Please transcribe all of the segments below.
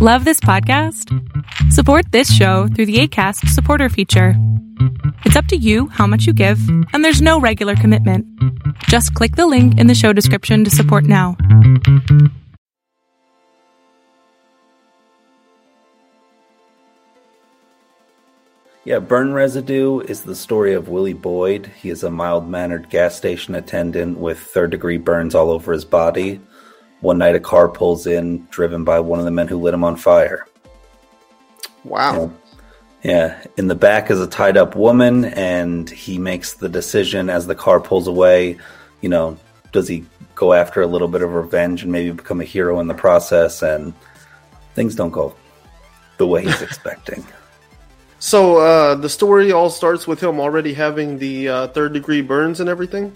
Love this podcast? Support this show through the ACAST supporter feature. It's up to you how much you give, and there's no regular commitment. Just click the link in the show description to support now. Yeah, Burn Residue is the story of Willie Boyd. He is a mild mannered gas station attendant with third degree burns all over his body. One night, a car pulls in, driven by one of the men who lit him on fire. Wow. Yeah. yeah. In the back is a tied up woman, and he makes the decision as the car pulls away. You know, does he go after a little bit of revenge and maybe become a hero in the process? And things don't go the way he's expecting. So uh, the story all starts with him already having the uh, third degree burns and everything.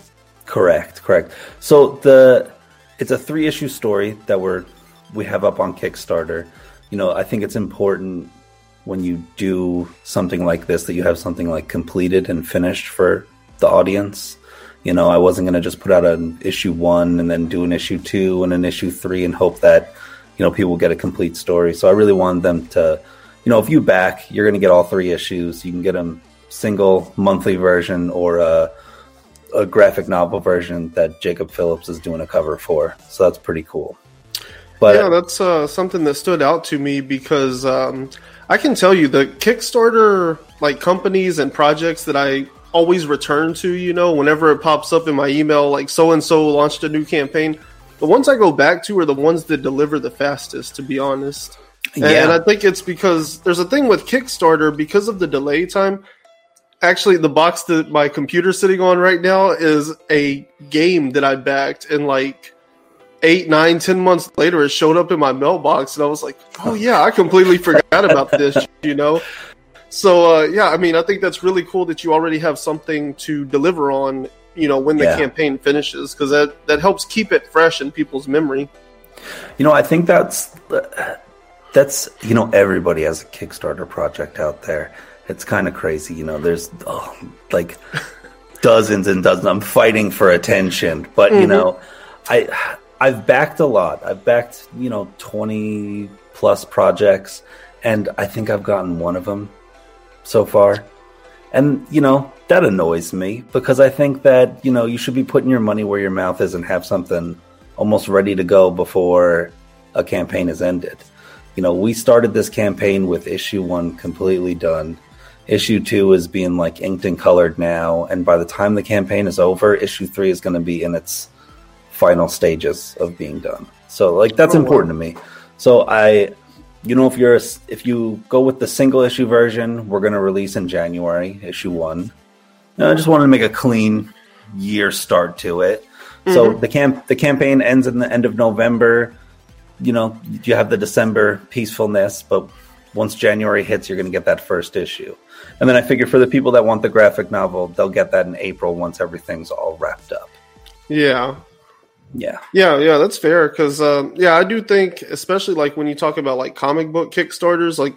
Correct, correct. So the it's a three issue story that we're we have up on Kickstarter. You know, I think it's important when you do something like this that you have something like completed and finished for the audience. You know, I wasn't going to just put out an issue one and then do an issue two and an issue three and hope that you know people get a complete story. So I really wanted them to you know, if you back, you're going to get all three issues. You can get them single monthly version or a, a, graphic novel version that Jacob Phillips is doing a cover for. So that's pretty cool. But yeah, that's uh, something that stood out to me because um, I can tell you the Kickstarter like companies and projects that I always return to. You know, whenever it pops up in my email, like so and so launched a new campaign. The ones I go back to are the ones that deliver the fastest. To be honest. Yeah. And I think it's because there's a thing with Kickstarter because of the delay time. Actually, the box that my computer's sitting on right now is a game that I backed, and like eight, nine, ten months later, it showed up in my mailbox, and I was like, "Oh yeah, I completely forgot about this," you know. So uh, yeah, I mean, I think that's really cool that you already have something to deliver on, you know, when the yeah. campaign finishes, because that that helps keep it fresh in people's memory. You know, I think that's that's you know everybody has a Kickstarter project out there. It's kind of crazy, you know. There's oh, like dozens and dozens. I'm fighting for attention, but mm-hmm. you know, I I've backed a lot. I've backed you know 20 plus projects, and I think I've gotten one of them so far. And you know that annoys me because I think that you know you should be putting your money where your mouth is and have something almost ready to go before a campaign is ended you know, we started this campaign with issue one completely done. Issue two is being like inked and colored now, and by the time the campaign is over, issue three is going to be in its final stages of being done. So, like, that's oh, important wow. to me. So, I, you know, if you're a, if you go with the single issue version, we're going to release in January, issue one. And I just wanted to make a clean year start to it. Mm-hmm. So the camp the campaign ends in the end of November you know, you have the December peacefulness, but once January hits, you're going to get that first issue. And then I figure for the people that want the graphic novel, they'll get that in April once everything's all wrapped up. Yeah. Yeah. Yeah, yeah, that's fair. Because, um, yeah, I do think, especially like when you talk about like comic book Kickstarters, like,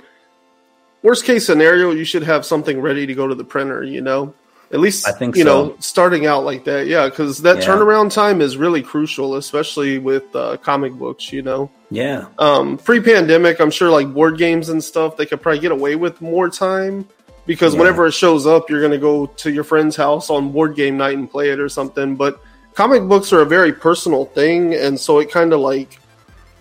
worst case scenario, you should have something ready to go to the printer, you know? At least I think you so. know starting out like that, yeah, because that yeah. turnaround time is really crucial, especially with uh, comic books. You know, yeah. Um, pre-pandemic, I'm sure like board games and stuff, they could probably get away with more time because yeah. whenever it shows up, you're going to go to your friend's house on board game night and play it or something. But comic books are a very personal thing, and so it kind of like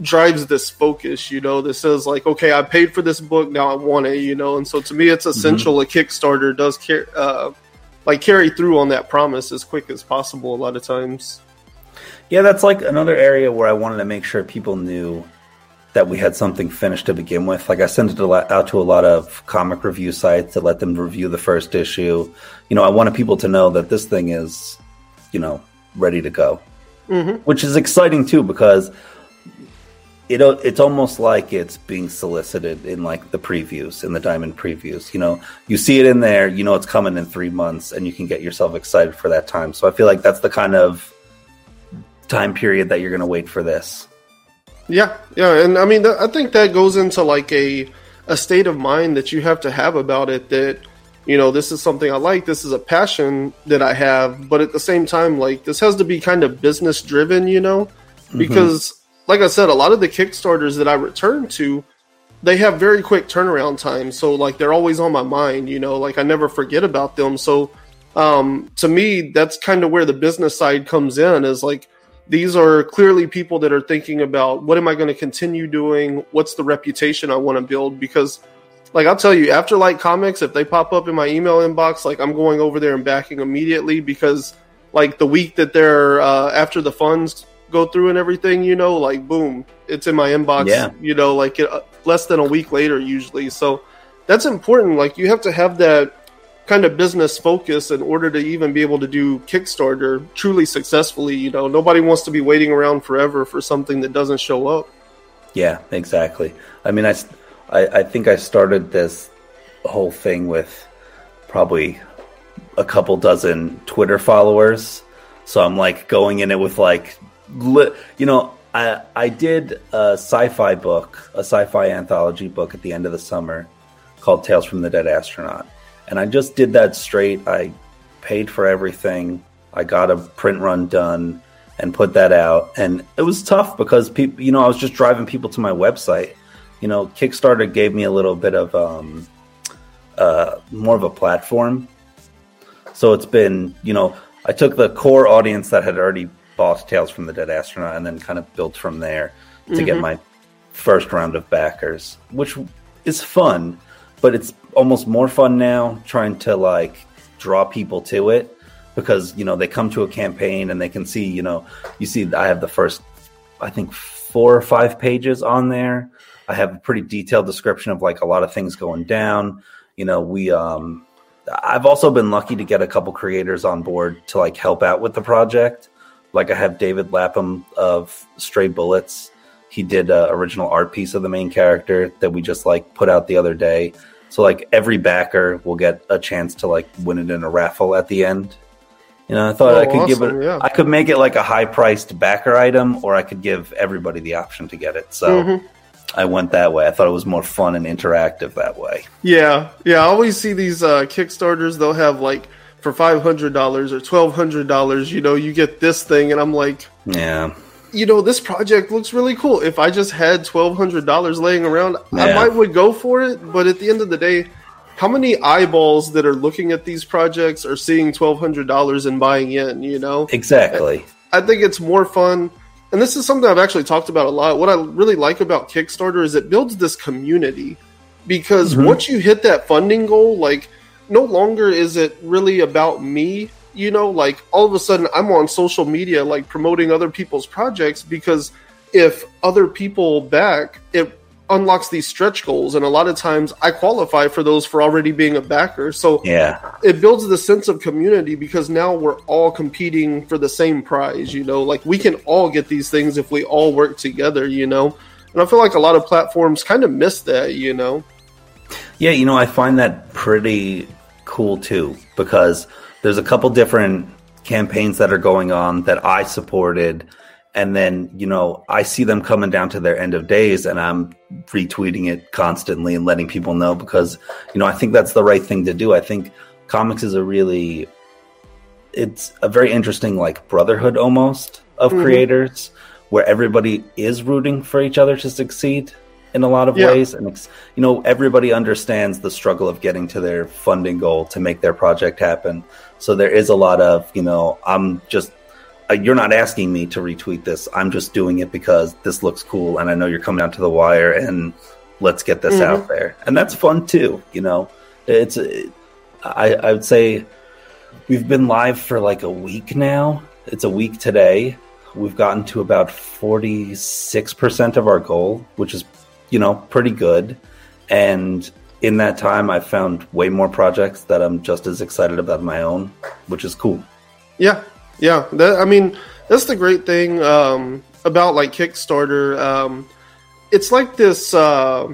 drives this focus, you know, this says like, okay, I paid for this book, now I want it, you know, and so to me, it's essential. Mm-hmm. A Kickstarter does care. Uh, like carry through on that promise as quick as possible a lot of times. Yeah, that's like another area where I wanted to make sure people knew that we had something finished to begin with. Like I sent it out to a lot of comic review sites to let them review the first issue. You know, I wanted people to know that this thing is, you know, ready to go, mm-hmm. which is exciting too because it it's almost like it's being solicited in like the previews in the diamond previews you know you see it in there you know it's coming in three months and you can get yourself excited for that time so i feel like that's the kind of time period that you're going to wait for this yeah yeah and i mean i think that goes into like a a state of mind that you have to have about it that you know this is something i like this is a passion that i have but at the same time like this has to be kind of business driven you know mm-hmm. because mm-hmm like I said, a lot of the Kickstarters that I return to, they have very quick turnaround time. So like they're always on my mind, you know, like I never forget about them. So um, to me, that's kind of where the business side comes in is like these are clearly people that are thinking about what am I going to continue doing? What's the reputation I want to build? Because like I'll tell you, after Light Comics, if they pop up in my email inbox, like I'm going over there and backing immediately because like the week that they're uh, after the funds go through and everything, you know, like boom, it's in my inbox. Yeah. You know, like uh, less than a week later usually. So that's important. Like you have to have that kind of business focus in order to even be able to do Kickstarter truly successfully. You know, nobody wants to be waiting around forever for something that doesn't show up. Yeah, exactly. I mean, I, I, I think I started this whole thing with probably a couple dozen Twitter followers. So I'm like going in it with like, li- you know, I I did a sci-fi book, a sci-fi anthology book at the end of the summer called Tales from the Dead Astronaut, and I just did that straight. I paid for everything. I got a print run done and put that out, and it was tough because people, you know, I was just driving people to my website. You know, Kickstarter gave me a little bit of um, uh, more of a platform. So it's been, you know, I took the core audience that had already bought Tales from the Dead Astronaut and then kind of built from there to get my first round of backers, which is fun, but it's almost more fun now trying to like draw people to it because, you know, they come to a campaign and they can see, you know, you see, I have the first, I think, four or five pages on there. I have a pretty detailed description of like a lot of things going down. You know, we, um, I've also been lucky to get a couple creators on board to like help out with the project. Like I have David Lapham of Stray Bullets. He did a original art piece of the main character that we just like put out the other day. So like every backer will get a chance to like win it in a raffle at the end. You know, I thought Oh, I could give it. yeah. I could make it like a high priced backer item, or I could give everybody the option to get it. So Mm-hmm. I went that way. I thought it was more fun and interactive that way. Yeah, yeah. I always see these uh, Kickstarters. They'll have like for five hundred dollars or twelve hundred dollars. You know, you get this thing, and I'm like, Yeah. You know, this project looks really cool. If I just had twelve hundred dollars laying around, I might would go for it. But at the end of the day, how many eyeballs that are looking at these projects are seeing twelve hundred dollars and buying in? You know, Exactly. I think it's more fun. And this is something I've actually talked about a lot. What I really like about Kickstarter is it builds this community because mm-hmm. once you hit that funding goal, like no longer is it really about me, you know, like all of a sudden I'm on social media like promoting other people's projects because if other people back, it unlocks these stretch goals and a lot of times I qualify for those for already being a backer. So Yeah. it builds the sense of community because now we're all competing for the same prize you know like we can all get these things if we all work together you know and i feel like a lot of platforms kind of miss that you know Yeah, you know, I find that pretty cool too because there's a couple different campaigns that are going on that I supported. And then, you know, I see them coming down to their end of days and I'm retweeting it constantly and letting people know because, you know, I think that's the right thing to do. I think comics is a really it's a very interesting like brotherhood almost of mm-hmm. creators where everybody is rooting for each other to succeed in a lot of Yeah. ways. And you know everybody understands the struggle of getting to their funding goal to make their project happen. So there is a lot of you know i'm just uh, you're not asking me to retweet this. I'm just doing it because this looks cool and i know you're coming down to the wire and let's get this out there. And that's fun too you know? It's i i would say we've been live for like a week now. It's a week today. We've gotten to about 46% of our goal which is you know pretty good. And in that time i found way more projects that i'm just as excited about my own which is cool. Yeah. Yeah. That, i mean that's the great thing um, about like kickstarter. Um, it's like this uh,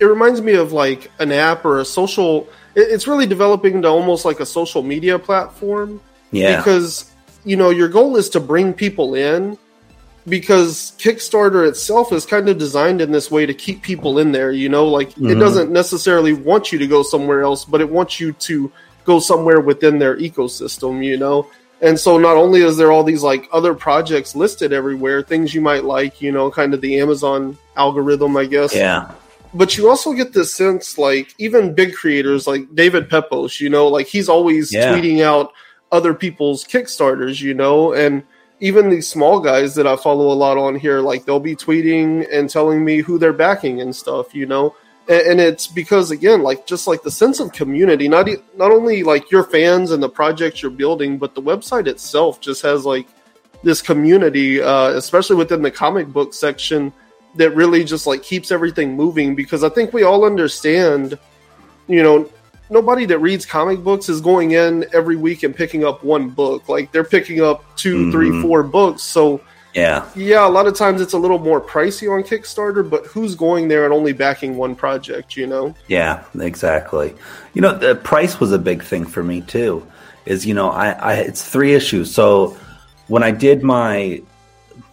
it reminds me of like an app or a social it, it's really developing into almost like a social media platform. Yeah. Because you know your goal is to bring people in because Kickstarter itself is kind of designed in this way to keep people in there. You know, like it Mhm. doesn't necessarily want you to go somewhere else, but it wants you to go somewhere within their ecosystem. You know. And so not only is there all these like other projects listed everywhere, things you might like, you know, kind of the Amazon algorithm, I guess. yeah but you also get this sense like even big creators like David Pepose, you know, like he's always Yeah. tweeting out other people's Kickstarters, you know, and even these small guys that I follow a lot on here, like they'll be tweeting and telling me who they're backing and stuff, you know. And, and it's because again, like just like the sense of community, not not only like your fans and the projects you're building, but the website itself just has like this community, uh, especially within the comic book section, that really just like keeps everything moving. Because I think we all understand, you know, nobody that reads comic books is going in every week and picking up one book. Like they're picking up two, three, Mhm. four books. So Yeah. yeah, a lot of times it's a little more pricey on Kickstarter, but who's going there and only backing one project? You know? Yeah, exactly. You know, the price was a big thing for me too. Is you know, I, I it's three issues. So when I did my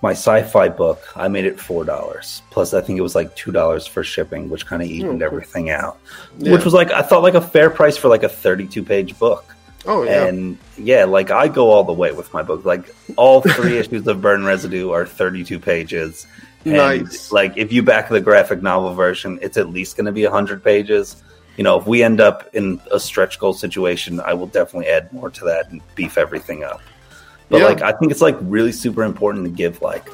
my sci-fi book, I made it four dollars. Plus, I think it was like two dollars for shipping, which kind of evened cool. everything out. Yeah. Which was like I thought like a fair price for like a thirty-two page book. Oh yeah, And yeah, like I go all the way with my book. Like all three issues of Burn Residue are 32 pages. And, Nice. Like if you back the graphic novel version, it's at least going to be 100 pages. You know, if we end up in a stretch goal situation, I will definitely add more to that and beef everything up. But Yeah. like I think it's like really super important to give like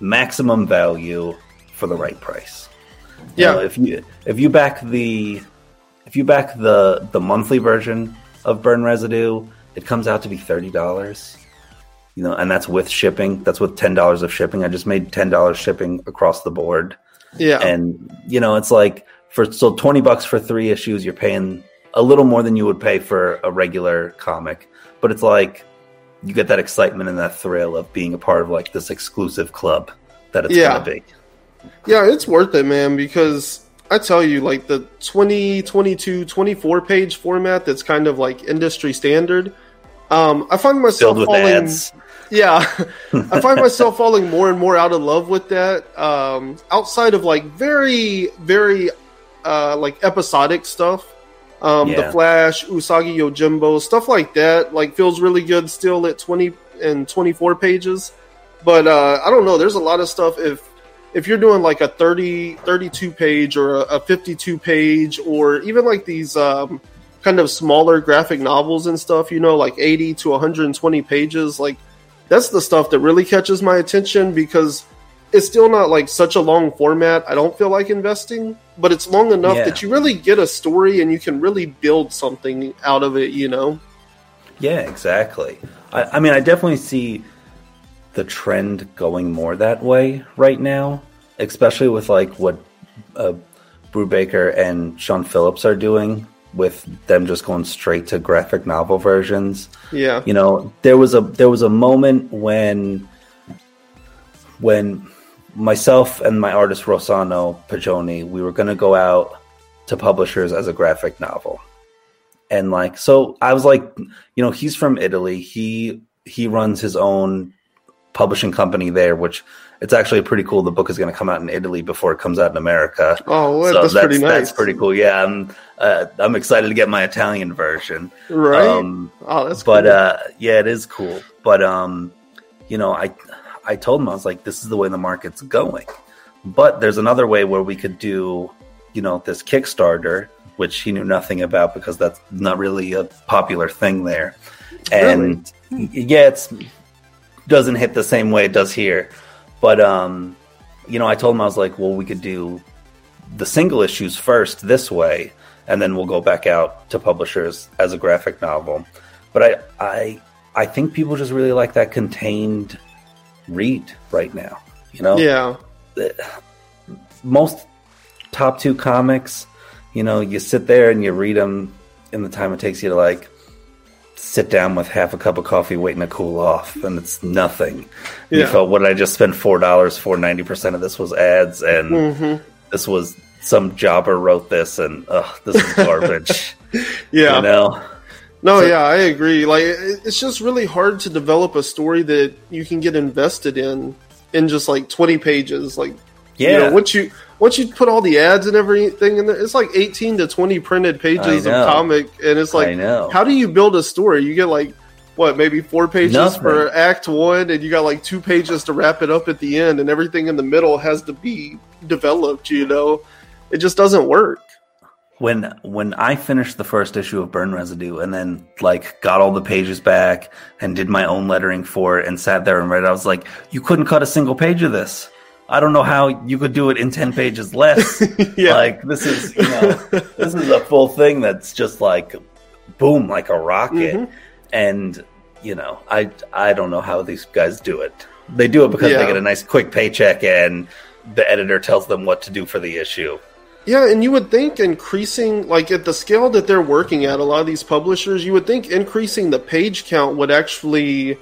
maximum value for the right price. You Yeah. know, if you if you back the if you back the the monthly version of Burn Residue, it comes out to be thirty dollars. You know, and that's with shipping. That's with ten dollars of shipping. I just made ten dollars shipping across the board. yeah, And you know, it's like for so twenty bucks for three issues, you're paying a little more than you would pay for a regular comic. But it's like you get that excitement and that thrill of being a part of like this exclusive club that it's Yeah. gonna be. yeah. It's worth it, man. Because I tell you, like the 20, 22, 24 page format that's kind of like industry standard. Um, I find myself Filled falling. ads. Yeah, I find myself falling more and more out of love with that. Um, outside of like very, very uh, like episodic stuff, um, Yeah. the Flash, Usagi Yojimbo, stuff like that, like feels really good still at twenty and twenty four pages. But uh, I don't know. There's a lot of stuff if if you're doing like a 30 32 page or a, a 52 page or even like these um, kind of smaller graphic novels and stuff you know like 80 to 120 pages like that's the stuff that really catches my attention because it's still not like such a long format i don't feel like investing but it's long enough Yeah. that you really get a story and you can really build something out of it you know Yeah, exactly. I, I mean, I definitely see the trend going more that way right now, especially with like what uh, Brubaker and Sean Phillips are doing with them just going straight to graphic novel versions. yeah You know, there was a there was a moment when when myself and my artist Rossano Pagioni, we were going to go out to publishers as a graphic novel. And like so I was like, you know, he's from Italy. He he runs his own publishing company there, which it's actually pretty cool. The book is going to come out in Italy before it comes out in America. oh so that's, pretty nice That's pretty cool. Yeah, I'm uh, I'm excited to get my Italian version. right Um, oh that's but cool. uh yeah it is cool but um you know i i told him i was like this is the way the market's going. But there's another way where we could do you know this kickstarter which he knew nothing about because that's not really a popular thing there. And y- yeah it's doesn't hit the same way it does here. But um you know i told him i was like well we could do the single issues first this way and then we'll go back out to publishers as a graphic novel. But i i i think people just really like that contained read right now you know? Yeah. Most top two comics you know you sit there and you read them in the time it takes you to like sit down with half a cup of coffee waiting to cool off and it's nothing. You Yeah. felt what did i just spent four dollars for? 90% of this was ads and Mhm. this was some jobber wrote this and ugh, this is garbage. Yeah. You know No, So- yeah, I agree. Like, it's just really hard to develop a story that you can get invested in in just like twenty pages. Like, yeah you know, once you once you put all the ads and everything in there, it's like eighteen to twenty printed pages of comic, and it's like, how do you build a story? You get like what, maybe four pages Nothing. for Act One, and you got like two pages to wrap it up at the end, and everything in the middle has to be developed. You know. it just doesn't work. When when I finished the first issue of Burn Residue and then like got all the pages back and did my own lettering for it and sat there and read, it, I was like, you couldn't cut a single page of this. I don't know how you could do it in ten pages less. yeah. Like this is you know this is a full thing that's just like boom like a rocket, mm-hmm. and you know I I don't know how these guys do it. They do it because yeah. they get a nice quick paycheck and the editor tells them what to do for the issue. Yeah, and you would think increasing, like at the scale that they're working at, a lot of these publishers, you would think increasing the page count would actually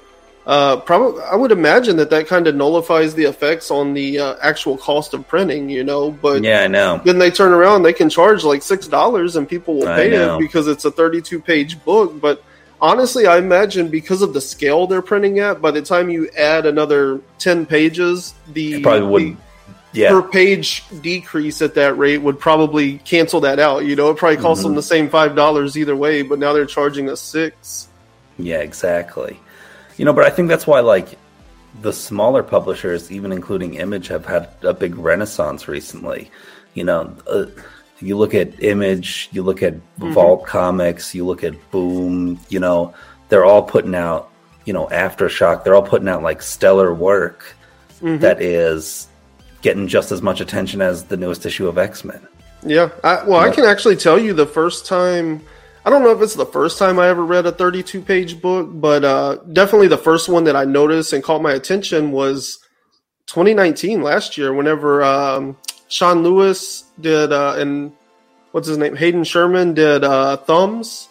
uh, probably, I would imagine that that kind of nullifies the effects on the uh, actual cost of printing, you know. But yeah, I know. Then they turn around, they can charge like six dollars, and people will pay it because it's a thirty-two page book. But honestly, I imagine because of the scale they're printing at, by the time you add another ten pages, the it probably wouldn't. Yeah. Per page decrease at that rate would probably cancel that out. You know, it probably costs mm-hmm. them the same five dollars either way, but now they're charging us six. Yeah, exactly. You know, but I think that's why like the smaller publishers, even including Image, have had a big renaissance recently. You know, uh, you look at Image, you look at mm-hmm. Vault Comics, you look at Boom. You know, they're all putting out, you know, Aftershock. They're all putting out like stellar work mm-hmm. that is getting just as much attention as the newest issue of X Men. Yeah, I, well, I can actually tell you the first time I don't know if it's the first time I ever read a 32 page book, but uh, definitely the first one that I noticed and caught my attention was 2019 last year, whenever um, Sean Lewis did, uh, and what's his name? Hayden Sherman did uh, Thumbs.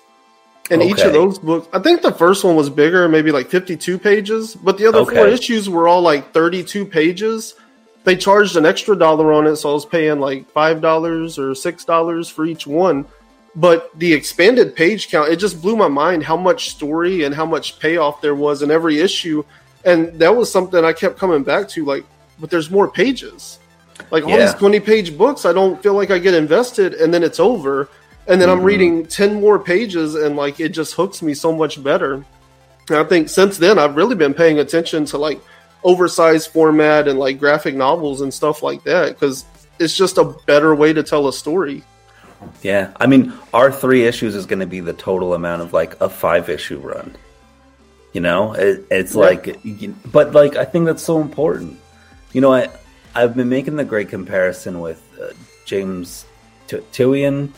And okay. each of those books, I think the first one was bigger, maybe like 52 pages, but the other okay. four issues were all like 32 pages. They charged an extra dollar on it, so I was paying like $5 or $6 for each one. But the expanded page count it just blew my mind how much story and how much payoff there was in every issue. And that was something i kept coming back to like but there's more pages. Like all yeah. these 20 page books i don't feel like i get invested and then it's over. And then mm-hmm. i'm reading 10 more pages and like it just hooks me so much better. And i think since then i've really been paying attention to like oversized format and like graphic novels and stuff like that because it's just a better way to tell a story yeah, I mean, our three issues is going to be the total amount of like a five issue run. You know, it, it's yeah. like, but like I think that's so important. You know, I I've been making the great comparison with uh, James T- Tynion,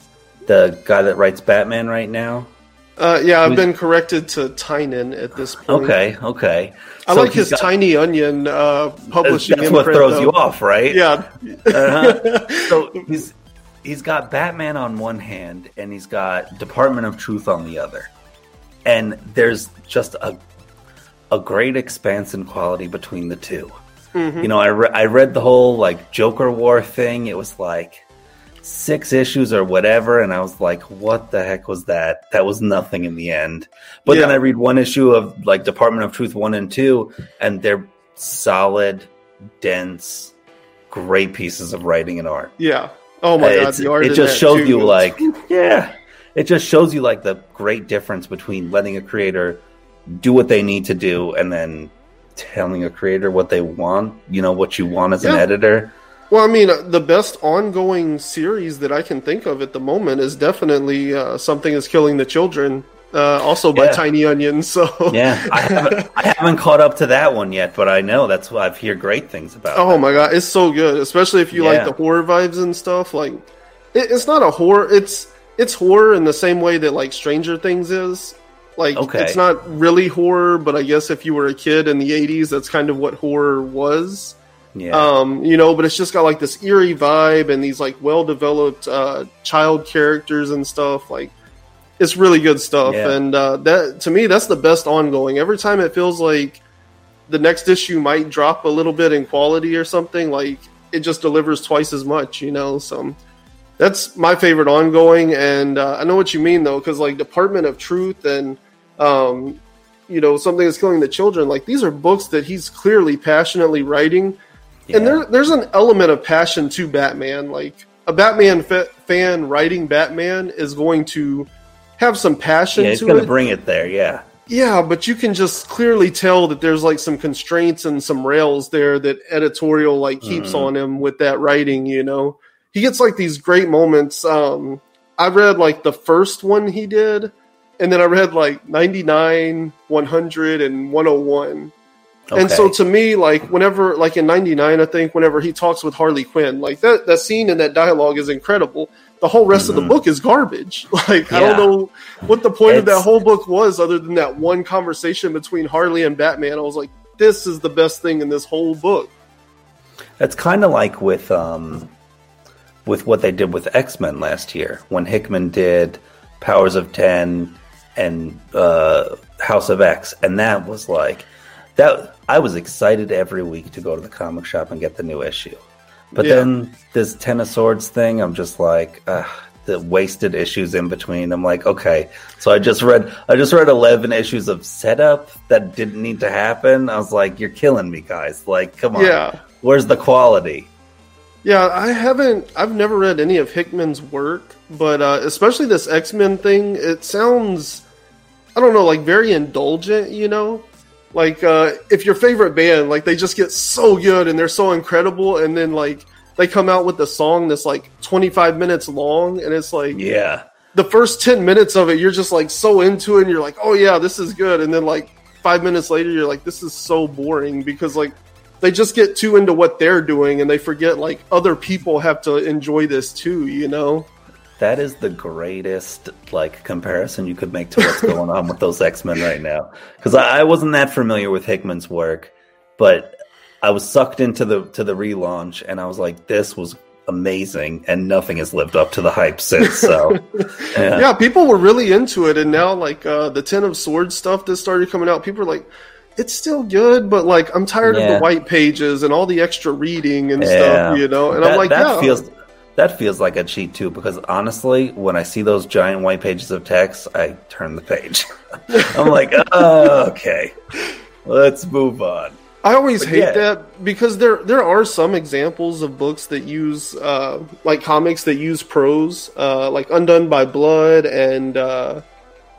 the guy that writes Batman right now. Uh, yeah, I've been corrected to Tynan at this point. Okay, okay. I so like his got, Tiny Onion uh, publishing. That's what throws though. you off, right? Yeah. uh-huh. So he's he's got Batman on one hand and he's got Department of Truth on the other. And there's just a a great expanse in quality between the 2 mm-hmm. You know, I, re- I read the whole like Joker War thing. It was like six issues or whatever, and I was like, "What the heck was that?" That was nothing in the end. But yeah. then I read one issue of like Department of Truth one and two, and they're solid, dense, great pieces of writing and art. Yeah, Oh my uh, god, the art it just shows you like yeah, it just shows you like the great difference between letting a creator do what they need to do and then telling a creator what they want. You know what you want as yeah. an editor. Well, I mean, uh, the best ongoing series that I can think of at the moment is definitely uh, something is killing the children uh, also by yeah. Tiny Onion. So yeah, I haven't, I haven't caught up to that one yet, but I know that's what I've heard great things about. Oh that. my god, it's so good, especially if you yeah. like the horror vibes and stuff. Like, it, it's not a horror; it's it's horror in the same way that like Stranger Things is. Like, okay. it's not really horror, but I guess if you were a kid in the '80s, that's kind of what horror was. Yeah. Um, you know, but it's just got like this eerie vibe and these like well developed uh, child characters and stuff. Like it's really good stuff, yeah. and uh, that to me that's the best ongoing. Every time it feels like the next issue might drop a little bit in quality or something, like it just delivers twice as much, you know. So that's my favorite ongoing, and uh, I know what you mean though, because like Department of Truth and um, you know something that's killing the children, like these are books that he's clearly passionately writing, yeah. and there, there's an element of passion to Batman, like. A Batman fan writing Batman is going to have some passion yeah, to gonna bring it there, yeah. Yeah, but you can just clearly tell that there's like some constraints and some rails there that editorial like keeps mm-hmm. on him with that writing, you know. he gets like these great moments. Um, I read like the first one he did, and then I read like 99, 100, and 101. Okay. And so to me, like whenever, like in '99, I think whenever he talks with Harley Quinn, like that that scene and that dialogue is incredible. The whole rest mm-hmm. of the mm-hmm. book is garbage. Like yeah. I don't know what the point it's... of that whole book was, other than that one conversation between Harley and Batman. I was like, this is the best thing in this whole book. That's kind of like with um, with what they did with X Men last year when Hickman did Powers of Ten and uh, House of X, and that was like that I was excited every week to go to the comic shop and get the new issue. But yeah. then this Ten of Swords thing, I'm just like, the wasted issues in between. I'm like, okay. So I just read, I just read 11 issues of setup that didn't need to happen. I was like, you're killing me, guys. Like, come on. Yeah. Where's the quality? Yeah, I haven't. I've never read any of Hickman's work, but uh, especially this X Men thing. It sounds, I don't know, like very indulgent. You know, like uh, if your favorite band like they just get so good and they're so incredible and then like they come out with a song that's like 25 minutes long and it's like yeah. the first 10 minutes of it you're just like so into it and you're like oh yeah this is good. And then like five minutes later you're like this is so boring because like they just get too into what they're doing and they forget like other people have to enjoy this too you know that is the greatest like comparison you could make to what's going on with those X Men right now. Because I, I, wasn't that familiar with Hickman's work, but I was sucked into the to the relaunch, and I was like, "This was amazing," and nothing has lived up to the hype since. So, yeah. yeah, people were really into it, and now like uh, the Ten of Swords stuff that started coming out, people are like. It's still good, but like I'm tired yeah. of the white pages and all the extra reading and yeah. stuff, you know. And that, I'm like, that yeah, feels that feels like a cheat too, because honestly, when I see those giant white pages of text, I turn the page. I'm like, oh, okay, let's move on. I always but hate yeah. that because there there are some examples of books that use uh, like comics that use prose, uh, like Undone by Blood and uh,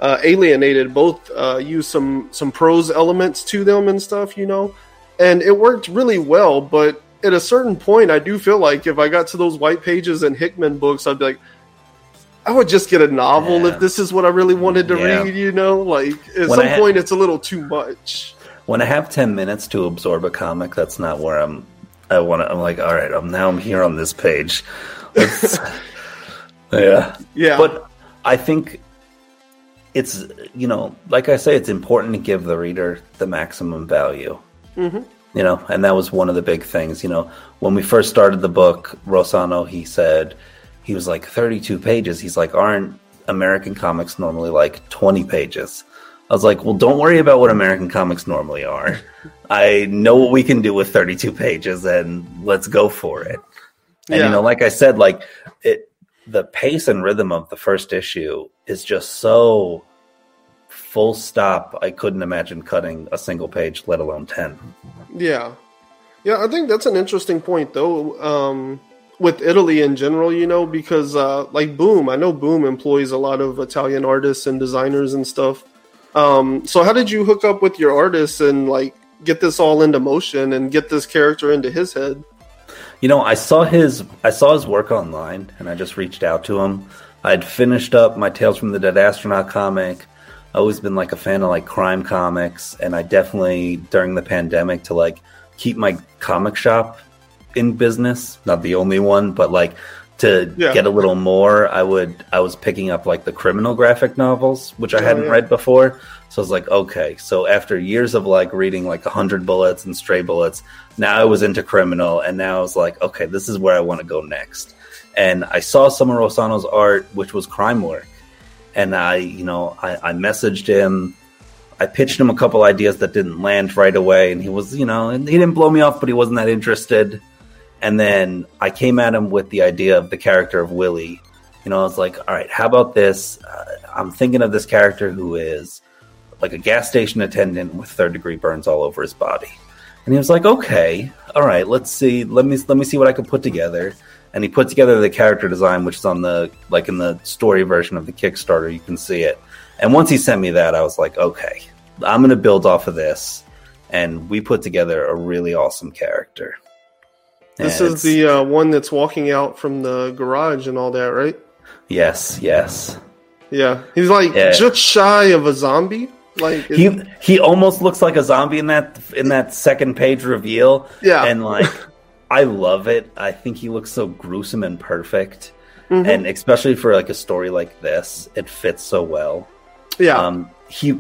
uh Alienated. Both uh, use some some prose elements to them and stuff, you know, and it worked really well. But at a certain point, I do feel like if I got to those white pages and Hickman books, I'd be like, I would just get a novel yeah. if this is what I really wanted to yeah. read. You know, like at when some ha- point, it's a little too much. When I have ten minutes to absorb a comic, that's not where I'm. I want to. I'm like, all right, I'm now I'm here on this page. yeah, yeah. But I think it's you know, like I say, it's important to give the reader the maximum value. Mm-hmm you know, and that was one of the big things. You know, when we first started the book, rossano he said he was like 32 pages. He's like, aren't American comics normally like 20 pages? I was like, well, don't worry about what American comics normally are. I know what we can do with 32 pages, and let's go for it. And yeah. you know, like I said, like it, the pace and rhythm of the first issue is just so full stop. I couldn't imagine cutting a single page, let alone 10. Yeah. Yeah, I think that's an interesting point, though, um, with Italy in general, you know, because, uh, like, Boom, I know Boom employs a lot of Italian artists and designers and stuff. Um, so, how did you hook up with your artists and, like, get this all into motion and get this character into his head? You know, I saw his I saw his work online, and I just reached out to him. I'd finished up my Tales from the Dead Astronaut comic always been like a fan of like crime comics, and I definitely during the pandemic to like keep my comic shop in business. Not the only one, but like to yeah. get a little more, I would I was picking up like the criminal graphic novels, which I oh, hadn't yeah. read before. So I was like, okay. So after years of like reading like a hundred bullets and stray bullets, now I was into criminal, and now I was like, okay, this is where I want to go next. And I saw some of Rossano's art, which was crime work, and I, you know, I, I messaged him. I pitched him a couple ideas that didn't land right away, and he was, you know, he didn't blow me off, but he wasn't that interested. And then I came at him with the idea of the character of Willie. You know, I was like, all right, how about this? Uh, I'm thinking of this character who is like a gas station attendant with third degree burns all over his body. And he was like, okay, all right, let's see. Let me let me see what I can put together and he put together the character design, which is on the like in the story version of the Kickstarter. You can see it. And once he sent me that, I was like, okay, I'm going to build off of this. And we put together a really awesome character. This is the uh, one that's walking out from the garage and all that, right? Yes, yes. Yeah, he's like yeah. just shy of a zombie. Like he he almost looks like a zombie in that in that second page reveal. Yeah, and like I love it. I think he looks so gruesome and perfect, mm-hmm. and especially for like a story like this, it fits so well. Yeah, um, he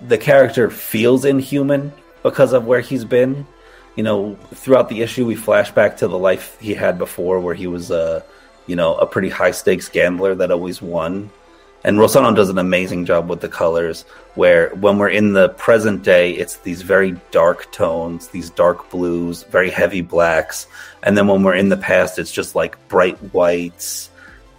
the character feels inhuman because of where he's been. You know, throughout the issue, we flash back to the life he had before, where he was a, you know, a pretty high stakes gambler that always won. And Rossano does an amazing job with the colors. Where when we're in the present day, it's these very dark tones, these dark blues, very heavy blacks, and then when we're in the past, it's just like bright whites,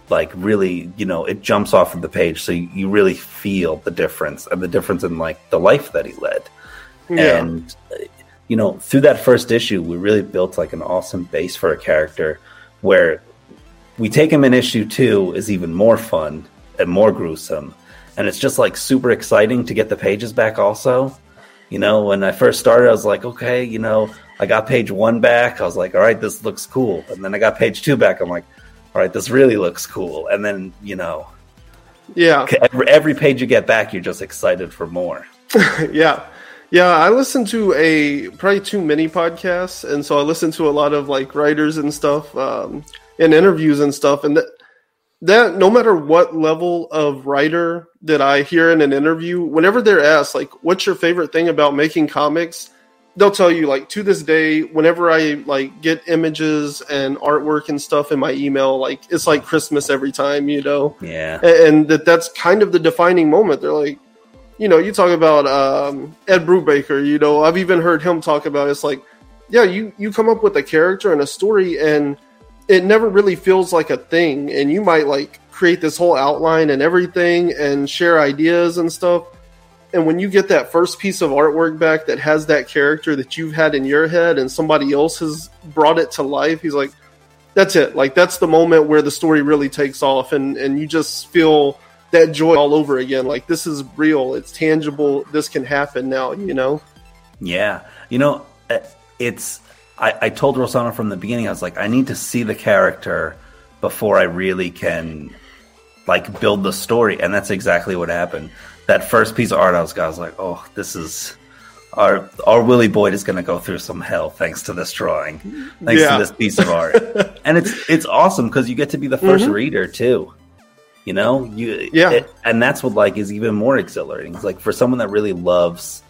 like really, you know, it jumps off of the page, so you, you really feel the difference and the difference in like the life that he led. Yeah. And uh, you know, through that first issue, we really built like an awesome base for a character where we take him in issue two is even more fun more gruesome. And it's just like super exciting to get the pages back also. You know, when I first started, I was like, okay, you know, I got page one back. I was like, all right, this looks cool. And then I got page two back. I'm like, all right, this really looks cool. And then, you know, yeah, every, every page you get back, you're just excited for more. yeah. Yeah, I listen to a probably too many podcasts, and so I listen to a lot of like writers and stuff, um, and interviews and stuff, and that that no matter what level of writer that I hear in an interview, whenever they're asked like, "What's your favorite thing about making comics?" they'll tell you like to this day, whenever I like get images and artwork and stuff in my email, like it's like Christmas every time, you know. Yeah, and, that that's kind of the defining moment. They're like, you know, you talk about um, Ed Brubaker. You know, I've even heard him talk about. It. It's like, yeah, you you come up with a character and a story, and it never really feels like a thing. And you might like create this whole outline and everything, and share ideas and stuff. And when you get that first piece of artwork back that has that character that you've had in your head, and somebody else has brought it to life, he's like, that's it. Like that's the moment where the story really takes off, and and you just feel that joy all over again. Like this is real, it's tangible. This can happen now. You know. Yeah, you know, uh, it's. I, I told Rosanna from the beginning. I was like, I need to see the character before I really can like build the story, and that's exactly what happened. That first piece of art, I was, I was like, oh, this is our our Willie Boyd is going to go through some hell thanks to this drawing, thanks yeah. to this piece of art, and it's it's awesome because you get to be the 1st mm-hmm. reader too. You know, you yeah, it, and that's what like is even more exhilarating. It's like for someone that really loves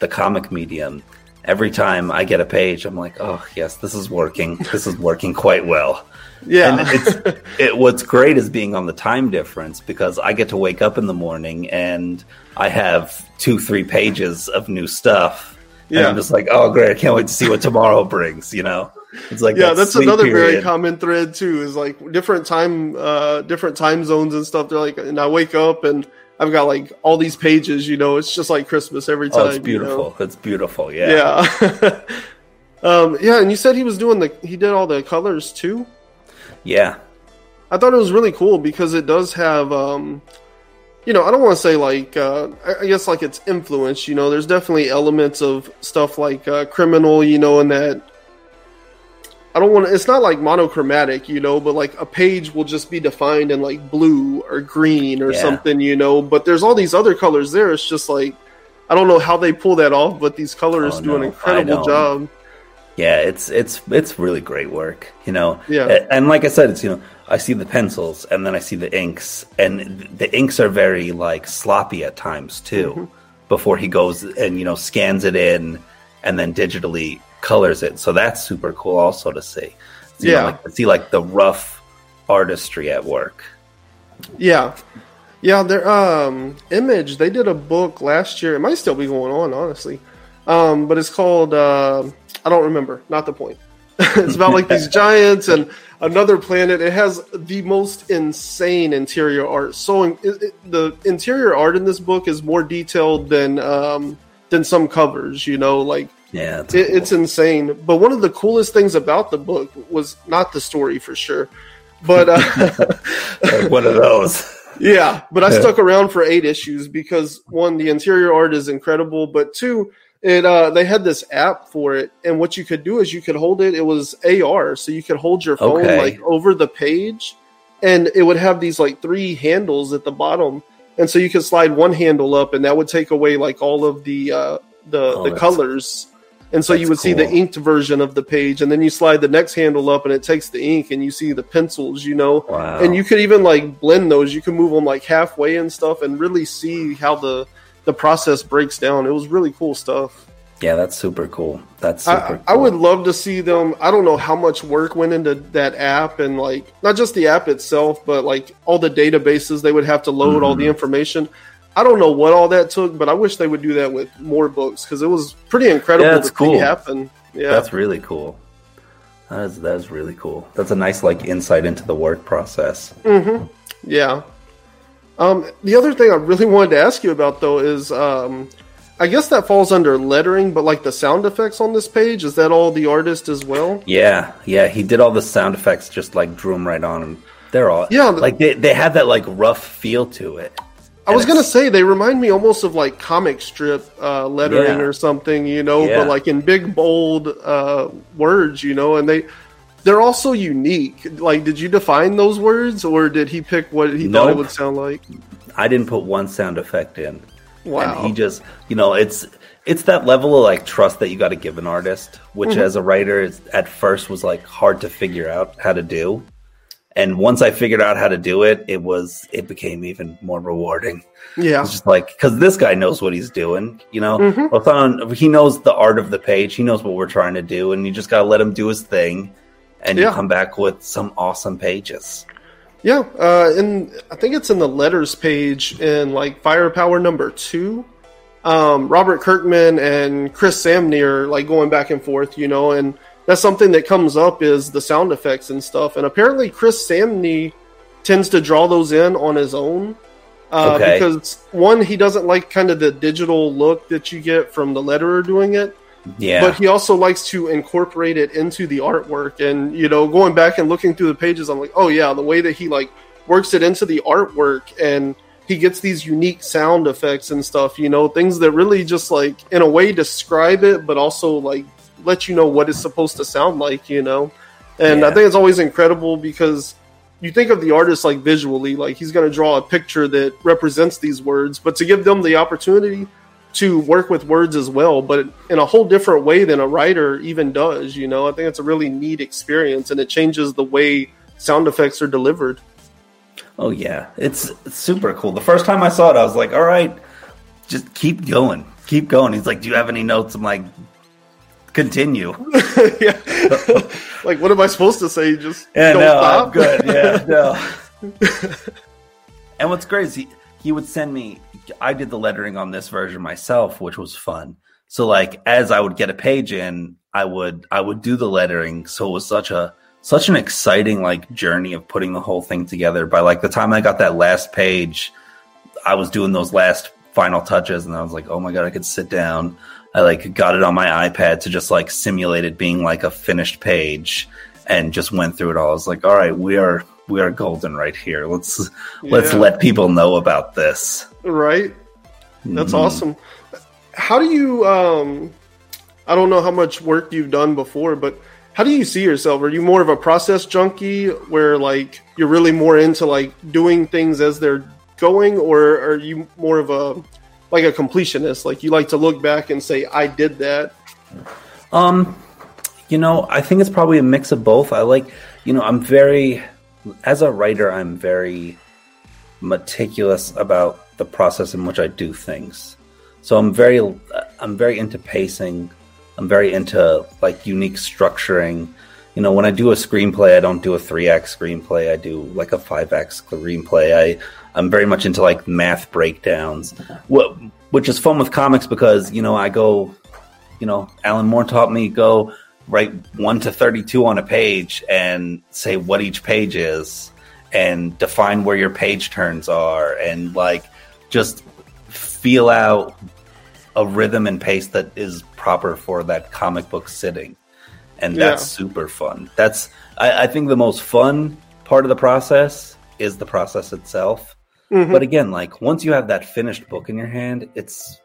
the comic medium, every time I get a page, I'm like, oh yes, this is working. This is working quite well. Yeah, and it's it, what's great is being on the time difference because I get to wake up in the morning and I have two, three pages of new stuff. Yeah, and I'm just like, oh great, I can't wait to see what tomorrow brings. You know. It's like yeah, that that's another period. very common thread too. Is like different time, uh, different time zones and stuff. They're like, and I wake up and I've got like all these pages. You know, it's just like Christmas every time. Oh, it's beautiful. You know? It's beautiful. Yeah. Yeah. um, yeah, and you said he was doing the he did all the colors too. Yeah. I thought it was really cool because it does have um, you know, I don't want to say like, uh, I guess like it's influence. You know, there's definitely elements of stuff like uh, criminal. You know, in that I don't want to. It's not like monochromatic, you know, but like a page will just be defined in like blue or green or yeah. something, you know. But there's all these other colors there. It's just like I don't know how they pull that off, but these colors oh, do no, an incredible job. Yeah, it's it's it's really great work, you know. Yeah, and like I said, it's you know I see the pencils and then I see the inks, and the inks are very like sloppy at times too. Mm-hmm. Before he goes and you know scans it in and then digitally colors it. So that's super cool also to see. So, yeah, know, like, see like the rough artistry at work. Yeah, yeah. Their um, image they did a book last year. It might still be going on, honestly. Um, but it's called uh, I don't remember. Not the point. it's about like these giants and another planet. It has the most insane interior art. So it, it, the interior art in this book is more detailed than um, than some covers. You know, like yeah, it, cool. it's insane. But one of the coolest things about the book was not the story for sure, but uh, one of those. Yeah, but I stuck around for eight issues because one, the interior art is incredible, but two, it uh, they had this app for it, and what you could do is you could hold it. It was AR, so you could hold your phone Okay. like over the page, and it would have these like three handles at the bottom, and so you could slide one handle up, and that would take away like all of the uh, the Oh, the colors. And so you that's would see the inked version of the page, and then you slide the next handle up, and it takes the ink, and you see the pencils, you know. Wow. And you could even like blend those. You can move them like halfway and stuff, and really see how the the process breaks down. It was really cool stuff. yeah, that's super cool. That's super I, cool. I would love to see them. I don't know how much work went into that app and like not just the app itself, but like all the databases they would have to load all Mm-hmm. the information. I don't know what all that took, but I wish they would do that with more books because it was pretty incredible Yeah, to cool. happen. Yeah, That's really cool. That is that is really cool. That's a nice like insight into the work process. Yeah. Um, the other thing I really wanted to ask you about though is, um, I guess that falls under lettering, but like the sound effects on this page, is that all the artist as well? Yeah, yeah, he did all the sound effects, just like drew them right on, they're all Yeah, like they they had that like rough feel to it. I was gonna say they remind me almost of like comic strip uh, lettering Yeah. or something, you know, Yeah. but like in big bold uh, words, you know, and they they're also unique. Like, did you define those words, or did he pick what he thought it would sound like? I didn't put one sound effect in. Wow. And he just, you know, it's it's that level of like trust that you got to give an artist, which Mm-hmm. as a writer is, at first was like hard to figure out how to do. And once I figured out how to do it, it was it became even more rewarding. Yeah, It's just like because this guy knows what he's doing, you know. Mhm. Othon, he knows the art of the page. He knows what we're trying to do, and you just gotta let him do his thing, and Yeah. you come back with some awesome pages. Yeah, uh, and I think it's in the letters page in like Firepower number two. Um, Robert Kirkman and Chris Samnee are like going back and forth, you know, and that's something that comes up is the sound effects and stuff. And apparently, Chris Samnee tends to draw those in on his own uh, Okay. because one, he doesn't like kind of the digital look that you get from the letterer doing it Yeah, but he also likes to incorporate it into the artwork and you know going back and looking through the pages i'm like oh yeah the way that he like works it into the artwork and he gets these unique sound effects and stuff you know things that really just like in a way describe it but also like let you know what it's supposed to sound like you know and i think it's always incredible because you think of the artist like visually like he's going to draw a picture that represents these words but to give them the opportunity to work with words as well, but in a whole different way than a writer even does. You know, I think it's a really neat experience, and it changes the way sound effects are delivered. Oh yeah, it's, it's super cool. The first time I saw it, I was like, "All right, just keep going, keep going." He's like, "Do you have any notes?" I'm like, "Continue." yeah, like what am I supposed to say? Just Yeah, don't no, stop. I'm good. Yeah, no. and what's great is he he would send me. I did the lettering on this version myself, which was fun. So like as I would get a page in, I would I would do the lettering. So it was such a such an exciting like journey of putting the whole thing together. By like the time I got that last page, I was doing those last final touches, and I was like, oh my god, I could sit down. I like got it on my iPad to just like simulate it being like a finished page, and just went through it all. I was like, all right, we are we are golden right here. Let's let's let people know about this. right? That's Mhm. awesome. How do you? um I don't know how much work you've done before, but how do you see yourself? Are you more of a process junkie, where like you're really more into like doing things as they're going, or are you more of a like a completionist? Like you like to look back and say, "I did that." Um, you know, I think it's probably a mix of both. I like, you know, I'm very, as a writer, I'm very meticulous about the process in which I do things. So I'm very, I'm very into pacing. I'm very into like unique structuring. You know, when I do a screenplay, I don't do a three act screenplay. I do like a five act screenplay. I, I'm very much into like math breakdowns, which is fun with comics because you know I go you know, Alan Moore taught me go write 1 to 32 on a page and say what each page is and define where your page turns are and like just feel out a rhythm and pace that is proper for that comic book sitting. And that's Yeah. super fun. That's I, I think the most fun part of the process is the process itself. Mhm. But again, like once you have that finished book in your hand, it's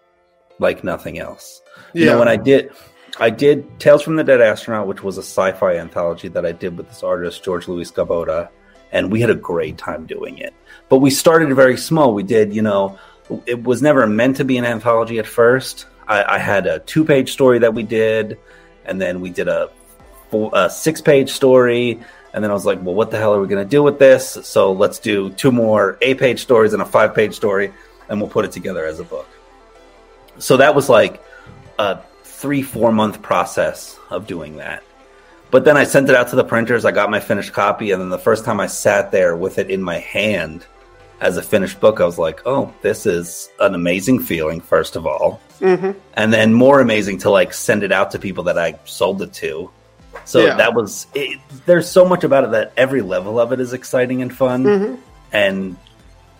like nothing else. Yeah. You know, when I did, I did Tales from the Dead Astronaut, which was a sci-fi anthology that I did with this artist George Luis Gabota, and we had a great time doing it. But we started very small. We did, you know, it was never meant to be an anthology at first. I, I had a two-page story that we did, and then we did a, four, a six-page story, and then I was like, well, what the hell are we going to do with this? So let's do two more eight-page stories and a five-page story, and we'll put it together as a book. So that was like a three, four month process of doing that. But then I sent it out to the printers. I got my finished copy, and then the first time I sat there with it in my hand as a finished book, I was like, "Oh, this is an amazing feeling." First of all, mm-hmm. and then more amazing to like send it out to people that I sold it to. So yeah. that was. It, there's so much about it that every level of it is exciting and fun, mm-hmm. and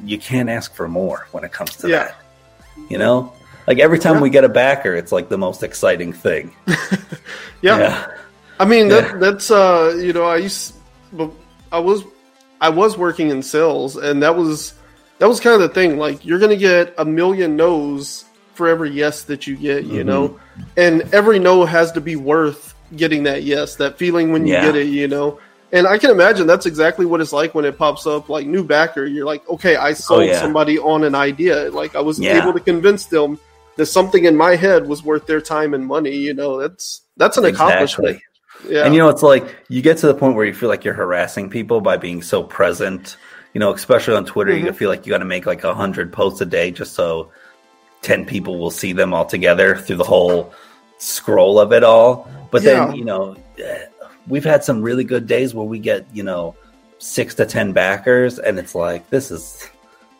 you can't ask for more when it comes to yeah. that. You know, like every time yeah. we get a backer, it's like the most exciting thing. yeah. I mean that, that's uh you know I used I was I was working in sales and that was that was kind of the thing like you're gonna get a million no's for every yes that you get you mm-hmm. know and every no has to be worth getting that yes that feeling when you yeah. get it you know and I can imagine that's exactly what it's like when it pops up like new backer you're like okay I oh, sold oh, yeah. somebody on an idea like I was able to convince them that something in my head was worth their time and money you know that's that's an exactly. accomplishment yeah. And you know, it's like you get to the point where you feel like you're harassing people by being so present. You know, especially on Twitter, mm-hmm. you feel like you got to make like a hundred posts a day just so ten people will see them all together through the whole scroll of it all. But yeah. then, you know, we've had some really good days where we get you know six to ten backers, and it's like this is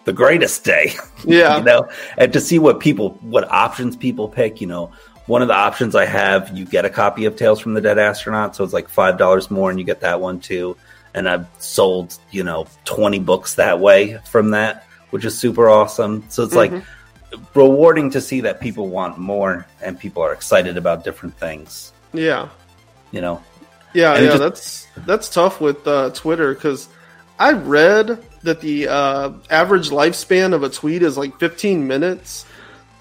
the greatest day. Yeah, you know, and to see what people, what options people pick, you know one of the options I have, you get a copy of Tales from the Dead Astronaut, so it's like five dollars more, and you get that one too. And I've sold, you know, twenty books that way from that, which is super awesome. So it's mm-hmm. like rewarding to see that people want more and people are excited about different things. Yeah, you know. Yeah, and yeah, just, that's that's tough with uh, Twitter because I read that the uh, average lifespan of a tweet is like 15 minutes.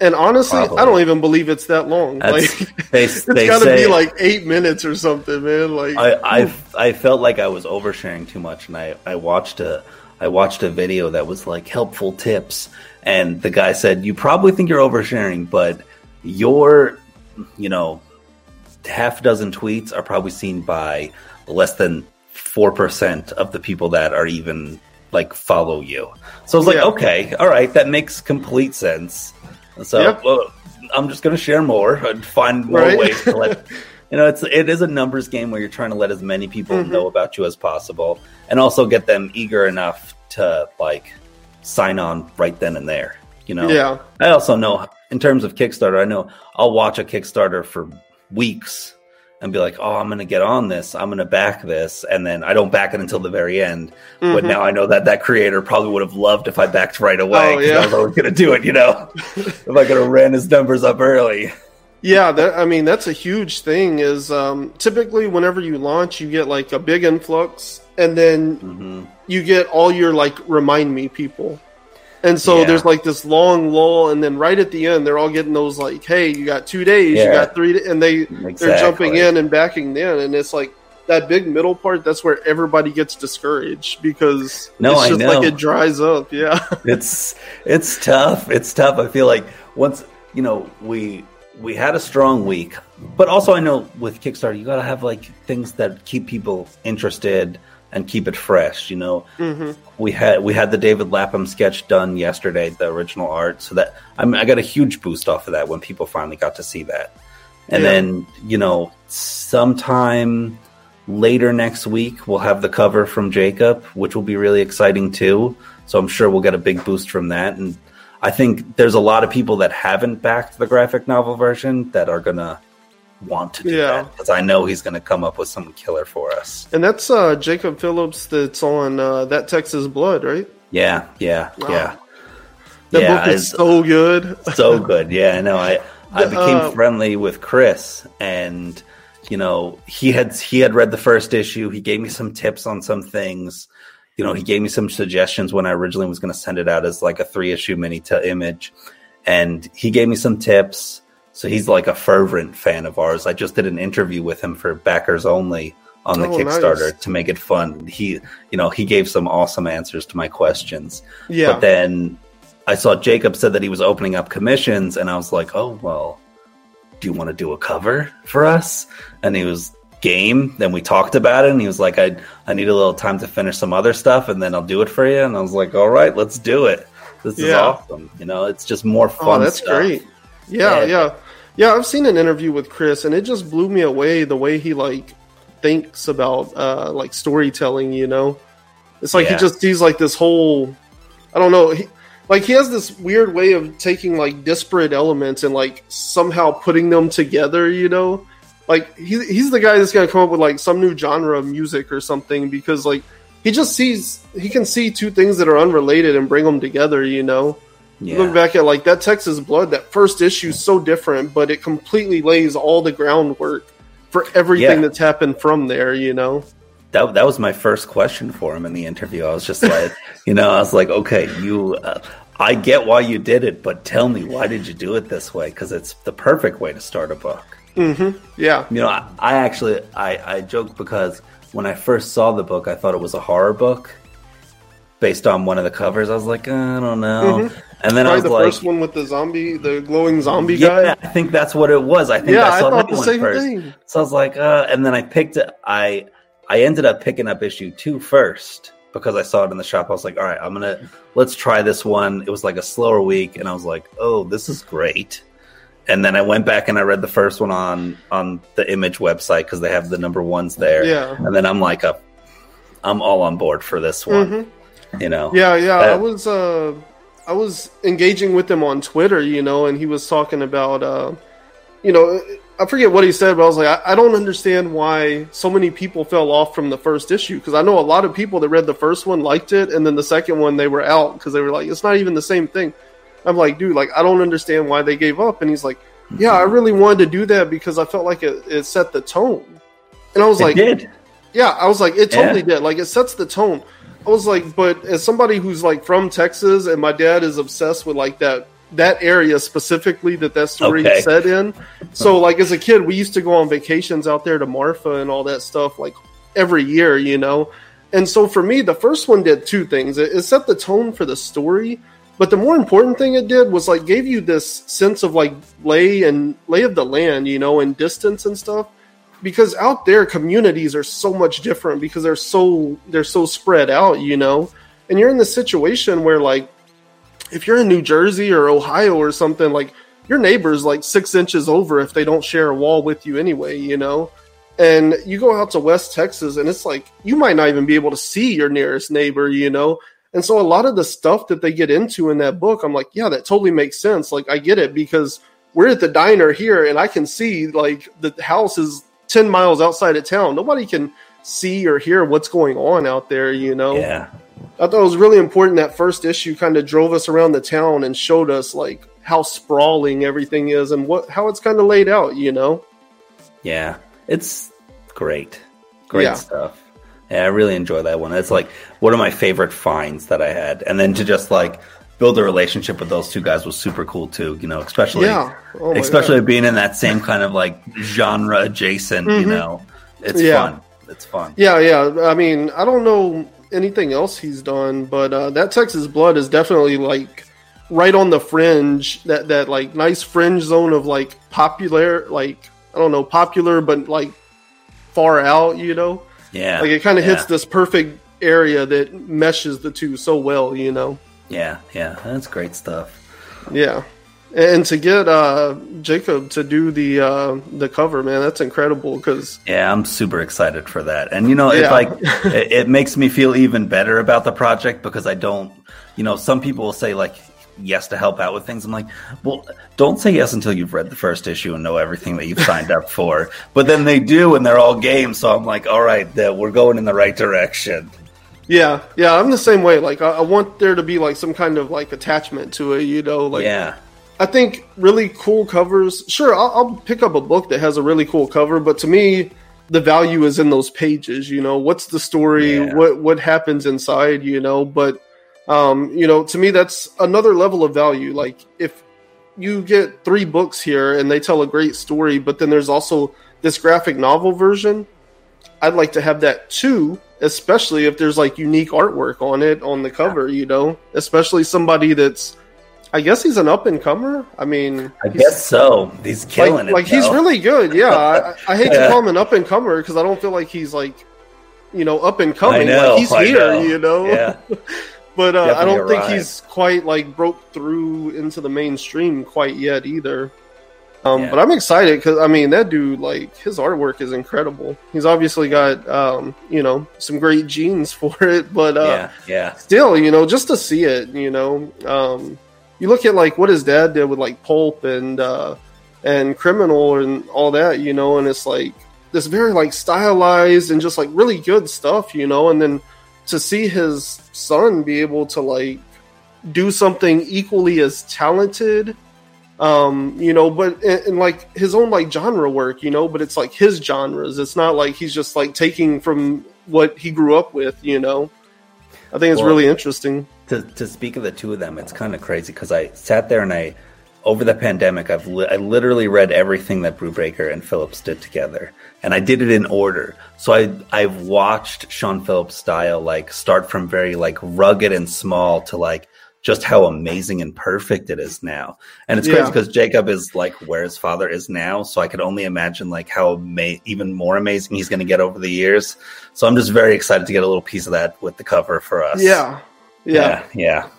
And honestly, Probably. I don't even believe it's that long. That's, like they, it's got to be like eight minutes or something, man. Like I, I, I felt like I was oversharing too much, and I, I watched a I watched a video that was like helpful tips, and the guy said, "You probably think you're oversharing, but your, you know, half dozen tweets are probably seen by less than four percent of the people that are even like follow you." So I was like, yeah. "Okay, all right, that makes complete sense." So yep. well, I'm just going to share more and find more right? ways to let. You know, it's it is a numbers game where you're trying to let as many people mm-hmm. know about you as possible, and also get them eager enough to like sign on right then and there. You know, yeah. I also know in terms of Kickstarter, I know I'll watch a Kickstarter for weeks and be like, oh, I'm going to get on this. I'm going to back this. And then I don't back it until the very end. Mm-hmm. But now I know that that creator probably would have loved if I backed right away. Oh, yeah. I was always going to do it, you know, if I could have ran his numbers up early. Yeah, that, I mean, that's a huge thing is um, typically whenever you launch, you get like a big influx and then mm-hmm. you get all your like remind me people and so yeah. there's like this long lull, and then right at the end, they're all getting those like, "Hey, you got two days, yeah. you got three, and they exactly. they're jumping in and backing in, and it's like that big middle part. That's where everybody gets discouraged because no, it's just like it dries up. Yeah, it's it's tough. It's tough. I feel like once you know we we had a strong week, but also I know with Kickstarter, you got to have like things that keep people interested and keep it fresh. You know, mm-hmm. we had we had the David Lapham sketch done yesterday, the original art, so that I, mean, I got a huge boost off of that when people finally got to see that. And yeah. then you know, sometime later next week we'll have the cover from Jacob, which will be really exciting too. So I'm sure we'll get a big boost from that. And I think there's a lot of people that haven't backed the graphic novel version that are gonna want to do yeah. that because I know he's going to come up with some killer for us. And that's uh, Jacob Phillips that's on uh, that Texas Blood, right? Yeah, yeah, wow. yeah. That yeah, book is so good, so good. Yeah, I know. I I became uh, friendly with Chris, and you know he had he had read the first issue. He gave me some tips on some things. You know, he gave me some suggestions when I originally was going to send it out as like a three issue mini to image and he gave me some tips. So he's like a fervent fan of ours. I just did an interview with him for backers only on the Oh, Kickstarter nice. to make it fun. He, you know, he gave some awesome answers to my questions. Yeah. But then I saw Jacob said that he was opening up commissions, and I was like, oh, well, do you want to do a cover for us? And he was game. Then we talked about it, and he was like, I, I need a little time to finish some other stuff, and then I'll do it for you. And I was like, all right, let's do it. This is awesome. You know, it's just more fun. Oh, fun. that's stuff. great. Yeah, Yeah. yeah, yeah. I've seen an interview with Chris, and it just blew me away the way he like thinks about uh like storytelling. You know, it's like Yeah. he just sees like this whole. I don't know. He, like he has this weird way of taking like disparate elements and like somehow putting them together. You know, like he, he's the guy that's gonna come up with like some new genre of music or something because like he just sees he can see two things that are unrelated and bring them together. You know. Yeah. Look back at like that Texas Blood, that first issue is so different, but it completely lays all the groundwork for everything Yeah. that's happened from there, you know? that that was my first question for him in the interview. I was just like, you know, I was like, okay, you, uh, I get why you did it, but tell me why did you do it this way? Because it's the perfect way to start a book. Yeah. You know, I, I actually I I joked because when I first saw the book, I thought it was a horror book based on one of the covers. I was like, I don't know, and then I Probably was the like, first one with the zombie, the glowing zombie yeah, guy. I think that's what it was. I think Yeah, I I saw thought that the one same first. thing. So I was like, uh, and then I picked it. I I ended up picking up issue two first because I saw it in the shop. I was like, all right, I'm gonna let's try this one. It was like a slower week, and I was like, oh, this is great. And then I went back and I read the first one on on the Image website because they have the number ones there. Yeah. And then I'm like, uh, I'm all on board for this one. You know. Mm-hmm. Yeah, yeah. Uh, I was uh I was engaging with him on Twitter, you know, and he was talking about uh you know, I forget what he said, but I was like, I, I don't understand why so many people fell off from the first issue because I know a lot of people that read the first one liked it, and then the second one they were out because they were like, it's not even the same thing. I'm like, dude, like I don't understand why they gave up, and he's like, yeah, I really wanted to do that because I felt like it, it set the tone, and I was It like, did. yeah, I was like, it totally Yeah. did. Like, it sets the tone. I was like, but as somebody who's like from Texas, and my dad is obsessed with like that that area specifically that that story Okay. is set in. So, like as a kid, we used to go on vacations out there to Marfa and all that stuff, like every year, you know. And so for me, the first one did two things. It, it set the tone for the story, but the more important thing it did was like gave you this sense of like lay and lay of the land, you know, and distance and stuff because out there communities are so much different because they're so they're so spread out you know? And you're in the situation where like if you're in new jersey or ohio or something like your neighbor's like six inches over if they don't share a wall with you anyway you know? And you go out to west texas and it's like you might not even be able to see your nearest neighbor you know? And so a lot of the stuff that they get into in that book i'm like yeah that totally makes sense. Like i get it because we're at the diner here and i can see like the house is 10 miles outside of town nobody can see or hear what's going on out there you know Yeah. i thought it was really important that first issue kind of drove us around the town and showed us like how sprawling everything is and what how it's kind of laid out you know Yeah, it's great, great Yeah. stuff. Yeah, I really enjoy that one. It's like one of my favorite finds that I had, and then to just like build a relationship with those two guys was super cool too. You know, especially Yeah. Oh especially being in that same kind of like genre adjacent. You know, it's Mm-hmm. Yeah. fun. It's fun. Yeah, yeah. I mean, I don't know anything else he's done, but uh, that Texas Blood is definitely like right on the fringe. That that like nice fringe zone of like popular, like I don't know, popular, but like far out. You know, Yeah, like it kind of hits this perfect area that meshes the two so well. You know. Yeah, yeah, that's great stuff. Yeah. And to get uh, Jacob to do the uh, the cover, man, that's incredible. Because Yeah, I'm super excited for that. And you know, it Yeah. like it, it makes me feel even better about the project because I don't, you know, some people will say like yes to help out with things. I'm like, well, don't say yes until you've read the first issue and know everything that you've signed up for. But then they do, and they're all game. So I'm like, all right, we're going in the right direction. Yeah, yeah, I'm the same way. Like I, I want there to be like some kind of like attachment to it. You know, like yeah, I think really cool covers. Sure, I'll, I'll pick up a book that has a really cool cover, but to me, the value is in those pages. You know, what's the story? Yeah. What what happens inside? You know, but um, you know, to me, that's another level of value. Like if you get three books here and they tell a great story, but then there's also this graphic novel version. I'd like to have that too, especially if there's like unique artwork on it on the cover, you know, especially somebody that's I guess he's an up and comer. I mean, I guess so. He's killing like, it. Like he's really good. Yeah, I, I hate yeah. to call him an up and comer because I don't feel like he's like, you know, up and coming. Know, like he's I here, know. you know. Yeah. but uh, I don't think he's quite like broke through into the mainstream quite yet either. Um, Yeah. But I'm excited because I mean that dude, like his artwork is incredible. He's obviously got um, you know some great genes for it, but uh, yeah, yeah, still, you know, just to see it, you know, um, you look at like what his dad did with like Pulp and uh, and Criminal and all that, you know, and it's like this very like stylized and just like really good stuff, you know, and then to see his son be able to like do something equally as talented um you know but and, and like his own like genre work you know but it's like his genres. It's not like he's just like taking from what he grew up with you know? I think it's Well, really interesting. to to speak of the two of them, it's kind of crazy because I sat there and I, over the pandemic, I've li- I literally read everything that Brubaker and Phillips did together, and I did it in order. So I I've watched Sean Phillips' style like start from very like rugged and small to like just how amazing and perfect it is now. And it's crazy because Jacob is like where his father is now, so I could only imagine like how ama- even more amazing he's going to get over the years. So I'm just very excited to get a little piece of that with the cover for us. yeah yeah, yeah, yeah.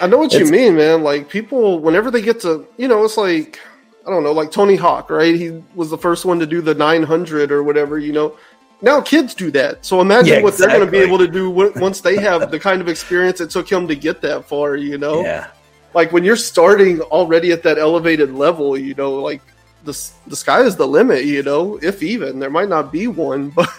i know what you mean man like people whenever they get to you know it's like i don't know like tony hawk right he was the first one to do the 900 or whatever you know now kids do that so imagine Yeah, what they're going to be able to do w- once they have the kind of experience it took him to get that far you know Yeah. like when you're starting already at that elevated level, you know, like the the sky is the limit, you know, if even there might not be one, but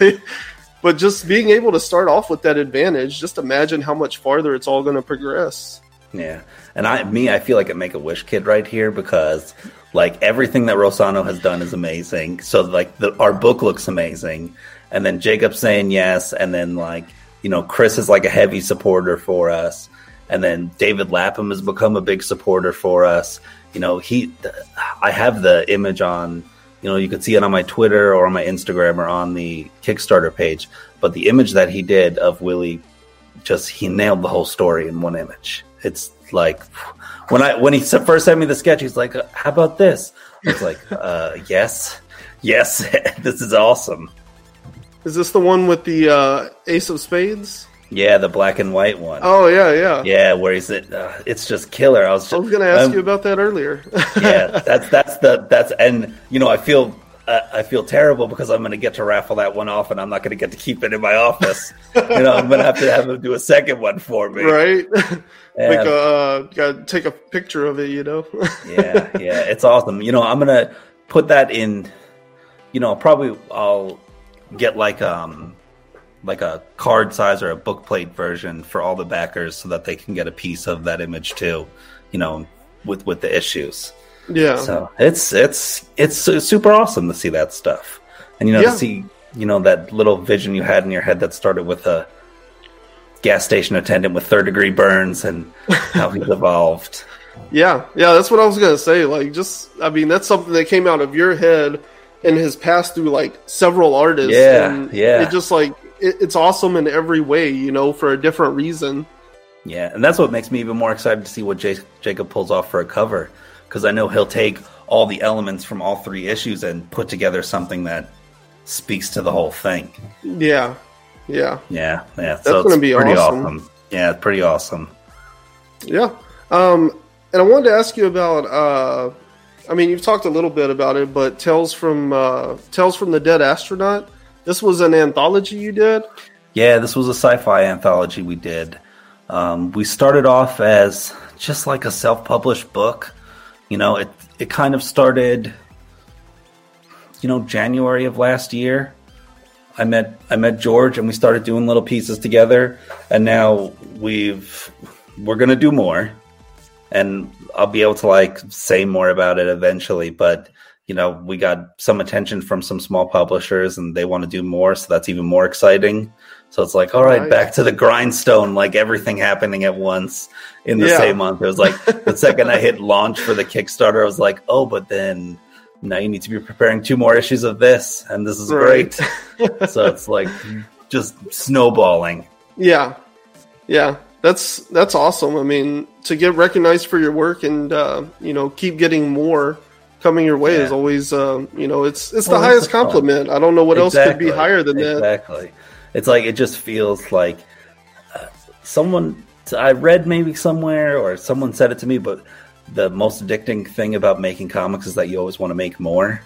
but just being able to start off with that advantage, just imagine how much farther it's all going to progress. Yeah. And I me, I feel like a make a wish kid right here because like everything that Rossano has done is amazing. So like the our book looks amazing. And then Jacob saying yes, and then like, you know, Chris is like a heavy supporter for us. And then David Lapham has become a big supporter for us. You know, he I have the image on you know, you could see it on my Twitter or on my Instagram or on the Kickstarter page. But the image that he did of Willie just he nailed the whole story in one image. It's like when I when he first sent me the sketch, he's like, "How about this?" I was like, uh, "Yes, yes, this is awesome." Is this the one with the uh, Ace of Spades? Yeah, the black and white one. Oh yeah, yeah. Yeah, where he's it? Uh, it's just killer. I was. Just, I was going to ask um, you about that earlier. yeah, that's that's the that's and you know I feel uh, I feel terrible because I'm going to get to raffle that one off and I'm not going to get to keep it in my office. you know, I'm going to have to have him do a second one for me. right? Yeah. like uh, gotta take a picture of it, you know. yeah, yeah, it's awesome. You know, I'm gonna put that in. You know, probably I'll get like um like a card size or a book plate version for all the backers so that they can get a piece of that image too. You know, with with the issues. yeah, So it's it's it's super awesome to see that stuff, and you know Yeah. to see you know that little vision you had in your head that started with a gas station attendant with third degree burns and how he's evolved. Yeah, yeah, that's what I was gonna say. Like, just I mean, that's something that came out of your head and has passed through like several artists. Yeah, and yeah. It just like it, it's awesome in every way, you know, for a different reason. Yeah, and that's what makes me even more excited to see what J- Jacob pulls off for a cover because I know he'll take all the elements from all three issues and put together something that speaks to the whole thing. Yeah, yeah, Yeah, yeah. That's gonna be pretty awesome. Yeah, pretty awesome. yeah. Um, and I wanted to ask you about. uh I mean, you've talked a little bit about it, but Tales from uh Tales from the Dead Astronaut. This was an anthology you did. Yeah, this was a sci-fi anthology we did. Um, we started off as just like a self-published book. You know, it it kind of started, you know, January of last year. I met I met George and we started doing little pieces together, and now we've we're gonna do more, and I'll be able to like say more about it eventually. But you know, we got some attention from some small publishers, and they want to do more, so that's even more exciting. So it's like, all right, nice. back to the grindstone, like everything happening at once in the yeah. same month. It was like the second I hit launch for the Kickstarter, I was like, oh, but then now you need to be preparing two more issues of this, and this is right. great. so it's like just snowballing. Yeah, yeah, that's that's awesome. I mean, to get recognized for your work and uh, you know keep getting more coming your way yeah. is always um, you know it's it's well, the highest compliment. Fun. I don't know what exactly. else could be higher than exactly. that. Exactly. It's like it just feels like uh, someone I read maybe somewhere or someone said it to me, but the most addicting thing about making comics is that you always want to make more.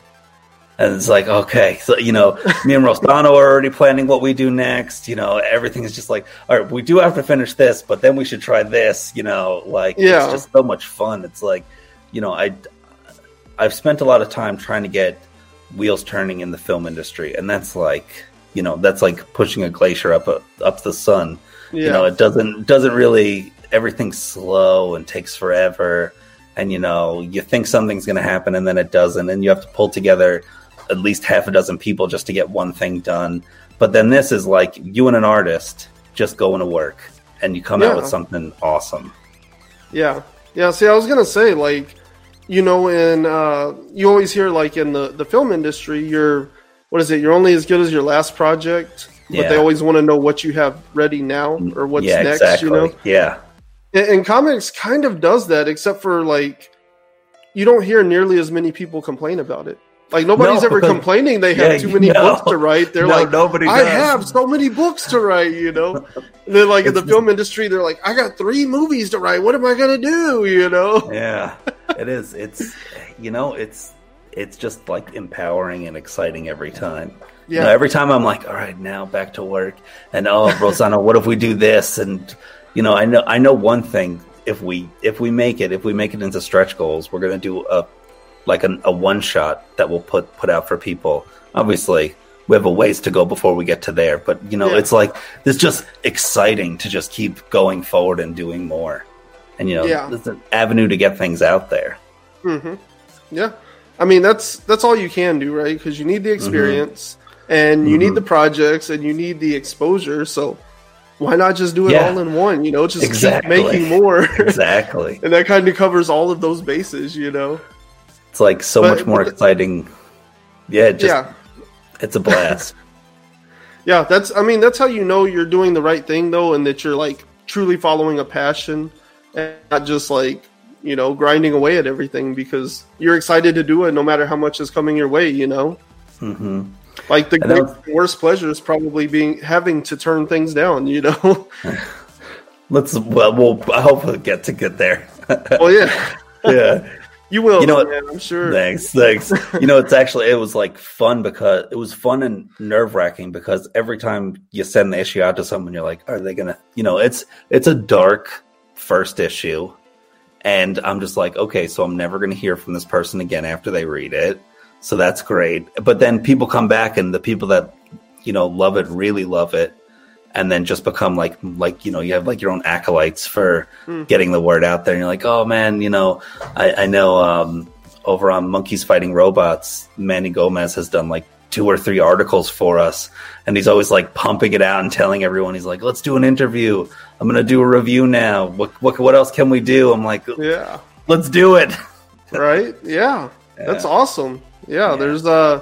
And it's like, okay, so you know, me and Rossano are already planning what we do next. You know, everything is just like, all right, we do have to finish this, but then we should try this. You know, like yeah. it's just so much fun. It's like, you know, I I've spent a lot of time trying to get wheels turning in the film industry, and that's like you know that's like pushing a glacier up a, up the sun. Yeah. You know, it doesn't doesn't really everything's slow and takes forever, and you know you think something's going to happen and then it doesn't, and you have to pull together at least half a dozen people just to get one thing done. But then this is like you and an artist just going to work, and you come yeah. out with something awesome. Yeah, yeah. See, I was gonna say like you know, in uh, you always hear like in the the film industry, you're what is it? You're only as good as your last project, yeah. but they always want to know what you have ready now or what's yeah, next. Exactly. You know, yeah. And, and, comics kind of does that, except for like you don't hear nearly as many people complain about it. Like nobody's no. ever complaining they have yeah, too many no. books to write. They're no, like, nobody. I have so many books to write. You know, and then like in the film industry, they're like, I got three movies to write. What am I gonna do? You know? Yeah, it is. It's you know, it's it's just like empowering and exciting every time. Yeah. You know, every time I'm like, all right, now back to work, and oh, Rossano, what if we do this? And you know, I know I know one thing. If we if we make it, if we make it into stretch goals, we're gonna do a like a, a one shot that we'll put put out for people. Obviously, we have a ways to go before we get to there, but you know, yeah. it's like it's just exciting to just keep going forward and doing more. And you know, yeah. it's an avenue to get things out there. Mm-hmm. Yeah. I mean, that's that's all you can do, right? Because you need the mm-hmm. experience, mm-hmm. and you mm-hmm. need the projects, and you need the exposure. So why not just do it yeah. all in one? You know, just exactly. keep making more. exactly. and that kind of covers all of those bases. You know, it's like so but, much more exciting. Yeah, just yeah. it's a blast. yeah, that's. I mean, that's how you know you're doing the right thing, though, and that you're like truly following a passion, and not just like you know, grinding away at everything because you're excited to do it no matter how much is coming your way, you know? Mm-hmm. Like the great, worst pleasure is probably being having to turn things down, you know? Let's, well, we'll, I hope we'll get to get there. oh, yeah. yeah. You will, you know, man, I'm sure. Thanks, thanks. you know, it's actually it was like fun because it was fun and nerve wracking because every time you send the issue out to someone, you're like, are they gonna? You know, it's it's a dark first issue, and I'm just like, okay, so I'm never going to hear from this person again after they read it. So that's great. But then people come back, and the people that you know love it really love it, and then just become like like you know you have like your own acolytes for mm. getting the word out there. And you're like, oh man, you know, I, I know um, over on Monkeys Fighting Robots, Manny Gomez has done like two or three articles for us. And he's always like pumping it out and telling everyone he's like let's do an interview. I'm gonna do a review now. What what, what else can we do? I'm like yeah. let's do it. Right? Yeah. yeah. that's awesome. Yeah, yeah, there's uh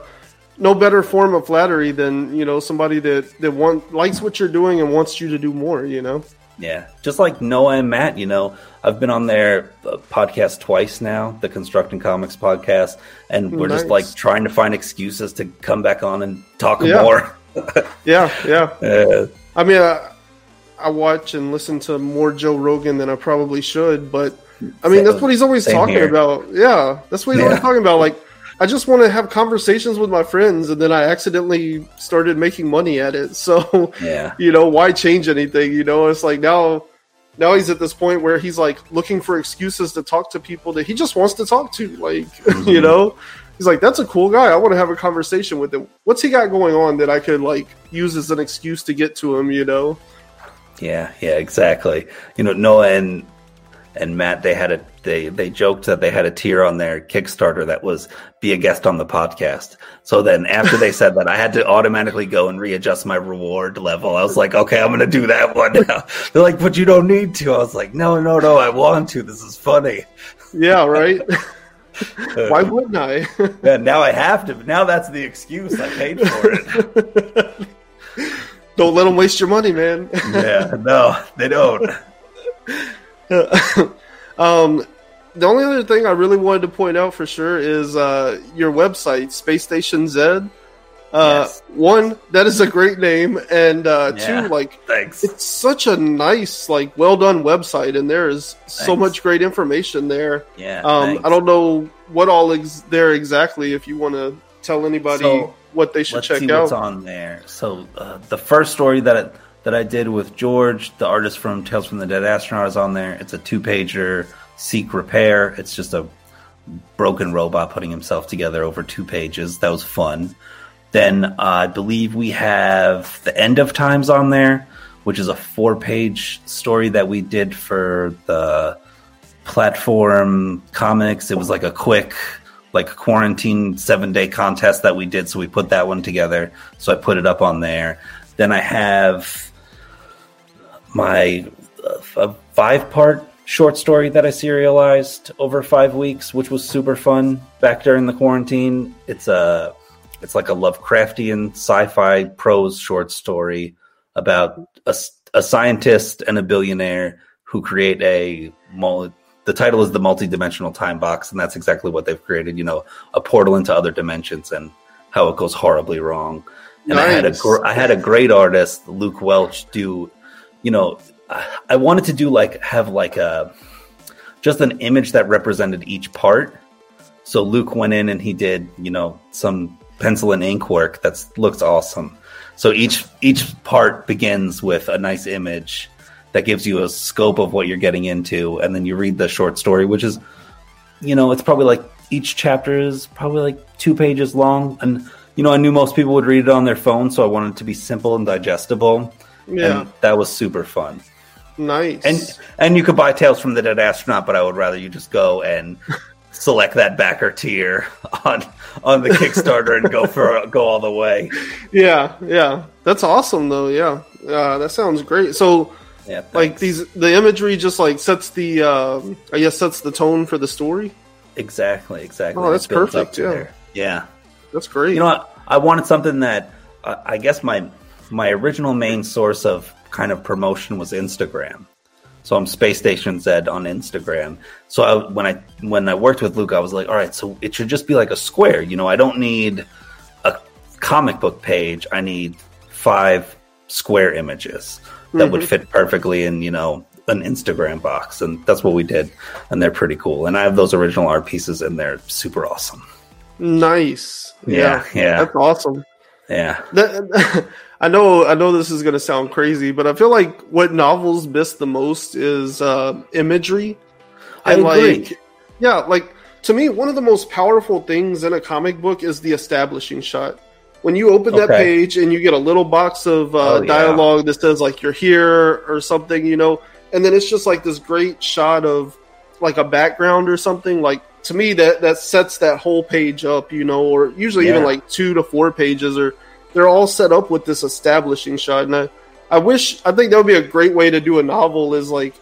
no better form of flattery than you know somebody that that want likes what you're doing and wants you to do more you know yeah, just like Noah and Matt, you know, I've been on their uh, podcast twice now, the Constructing Comics podcast, and we're nice. just like trying to find excuses to come back on and talk yeah. more. yeah, yeah. Uh, I mean, I, I, watch and listen to more Joe Rogan than I probably should, but I mean, that's what he's always talking here. about. Yeah, that's what he's yeah. always talking about. Like, I just want to have conversations with my friends, and then I accidentally started making money at it. So, yeah, you know, why change anything? You know, it's like now, now he's at this point where he's like looking for excuses to talk to people that he just wants to talk to. Like, mm-hmm. you know, he's like, that's a cool guy. I want to have a conversation with him. What's he got going on that I could like use as an excuse to get to him? You know? Yeah, yeah, exactly. You know, Noah and and Matt they had a they they joked that they had a tier on their Kickstarter that was be a guest on the podcast. So then after they said that, I had to automatically go and readjust my reward level. I was like, okay, I'm gonna do that one now. They're like, but you don't need to. I was like, no, no, no, I want to. This is funny. Yeah, right. Why wouldn't I? yeah, now I have to. Now that's the excuse. I paid for it. don't let them waste your money, man. yeah, no, they don't. um, the only other thing I really wanted to point out for sure is uh, your website, Space Station Z. Uh, yes. One, that is a great name, and uh, yeah, two, like, thanks. It's such a nice, like, well done website, and there is thanks. so much great information there. Yeah. Um, I don't know what all is there exactly. If you want to tell anybody so, what they should check out, what's on there. So uh, the first story that. That I did with George, the artist from Tales from the Dead Astronaut, is on there. It's a two pager, seek repair. It's just a broken robot putting himself together over two pages. That was fun. Then uh, I believe we have The End of Times on there, which is a four page story that we did for the platform comics. It was like a quick, like quarantine seven day contest that we did. So we put that one together. So I put it up on there. Then I have my uh, five part short story that I serialized over five weeks, which was super fun back during the quarantine. It's a it's like a Lovecraftian sci-fi prose short story about a, a scientist and a billionaire who create a the title is the multi-dimensional time box and that's exactly what they've created you know a portal into other dimensions and how it goes horribly wrong and nice. i had a gr- i had a great artist luke welch do you know, I wanted to do like have like a just an image that represented each part. So Luke went in and he did, you know, some pencil and ink work that looks awesome. So each each part begins with a nice image that gives you a scope of what you're getting into, and then you read the short story, which is, you know, it's probably like each chapter is probably like two pages long, and you know, I knew most people would read it on their phone, so I wanted it to be simple and digestible. Yeah, and that was super fun. Nice. And and you could buy Tales from the Dead Astronaut, but I would rather you just go and select that backer tier on on the Kickstarter and go for go all the way. Yeah, yeah, that's awesome though. Yeah, uh, that sounds great. So, yeah, like these, the imagery just like sets the, uh, I guess sets the tone for the story. Exactly, exactly. Oh, that's perfect. Yeah, there. yeah, that's great. You know, I, I wanted something that uh, I guess my my original main source of kind of promotion was Instagram. So I'm Space Station Z on Instagram. So I, when I when I worked with Luke, I was like, all right, so it should just be like a square. You know, I don't need a comic book page. I need five square images that mm-hmm. would fit perfectly in you know an Instagram box, and that's what we did. And they're pretty cool. And I have those original art pieces, and they're super awesome. Nice. Yeah, yeah, yeah. that's awesome. Yeah. That, I know I know this is going to sound crazy, but I feel like what novels miss the most is uh, imagery. And I agree. like yeah, like to me one of the most powerful things in a comic book is the establishing shot. When you open that page and you get a little box of uh, oh, yeah. dialogue that says like you're here or something, you know, and then it's just like this great shot of like a background or something like to me that that sets that whole page up, you know, or usually yeah. even like 2 to 4 pages or they're all set up with this establishing shot, and I, I wish I think that would be a great way to do a novel is like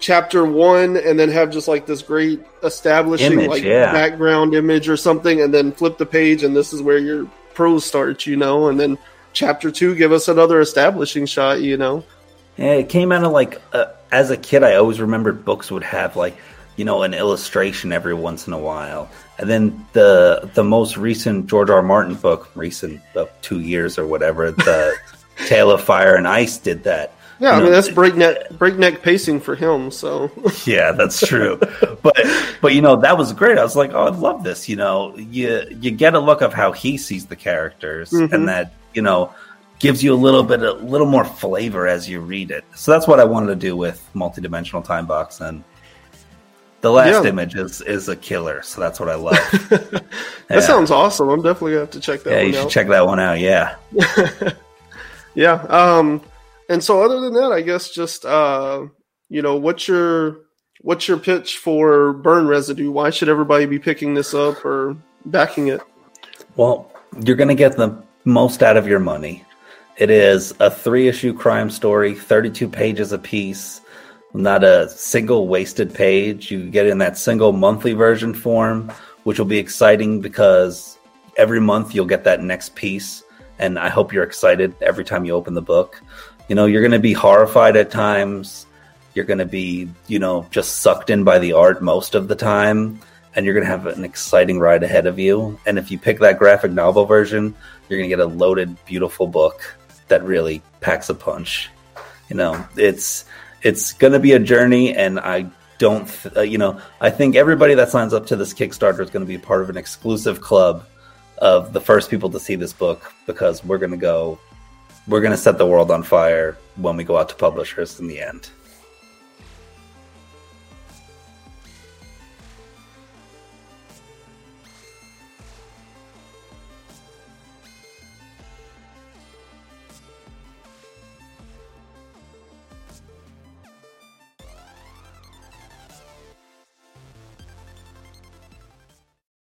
chapter one and then have just like this great establishing image, like yeah. background image or something and then flip the page and this is where your prose starts you know and then chapter two give us another establishing shot you know yeah it came out of like uh, as a kid i always remembered books would have like you know an illustration every once in a while and then the the most recent George R. R. Martin book, recent about two years or whatever, the Tale of Fire and Ice did that. Yeah, you I mean that's breakneck breakneck pacing for him. So yeah, that's true. but but you know that was great. I was like, oh, I love this. You know, you you get a look of how he sees the characters, mm-hmm. and that you know gives you a little bit a little more flavor as you read it. So that's what I wanted to do with multidimensional time box and the last yeah. image is is a killer, so that's what I love. that yeah. sounds awesome. I'm definitely gonna have to check that. Out. Yeah, you should check that one out. Yeah, yeah. Um, and so other than that, I guess just uh, you know, what's your what's your pitch for Burn Residue? Why should everybody be picking this up or backing it? Well, you're going to get the most out of your money. It is a three issue crime story, 32 pages a piece, not a single wasted page. You get in that single monthly version form, which will be exciting because every month you'll get that next piece. And I hope you're excited every time you open the book. You know, you're going to be horrified at times. You're going to be, you know, just sucked in by the art most of the time. And you're going to have an exciting ride ahead of you. And if you pick that graphic novel version, you're going to get a loaded, beautiful book that really packs a punch. You know, it's it's going to be a journey, and I don't, uh, you know, I think everybody that signs up to this Kickstarter is going to be part of an exclusive club of the first people to see this book because we're going to go, we're going to set the world on fire when we go out to publishers in the end.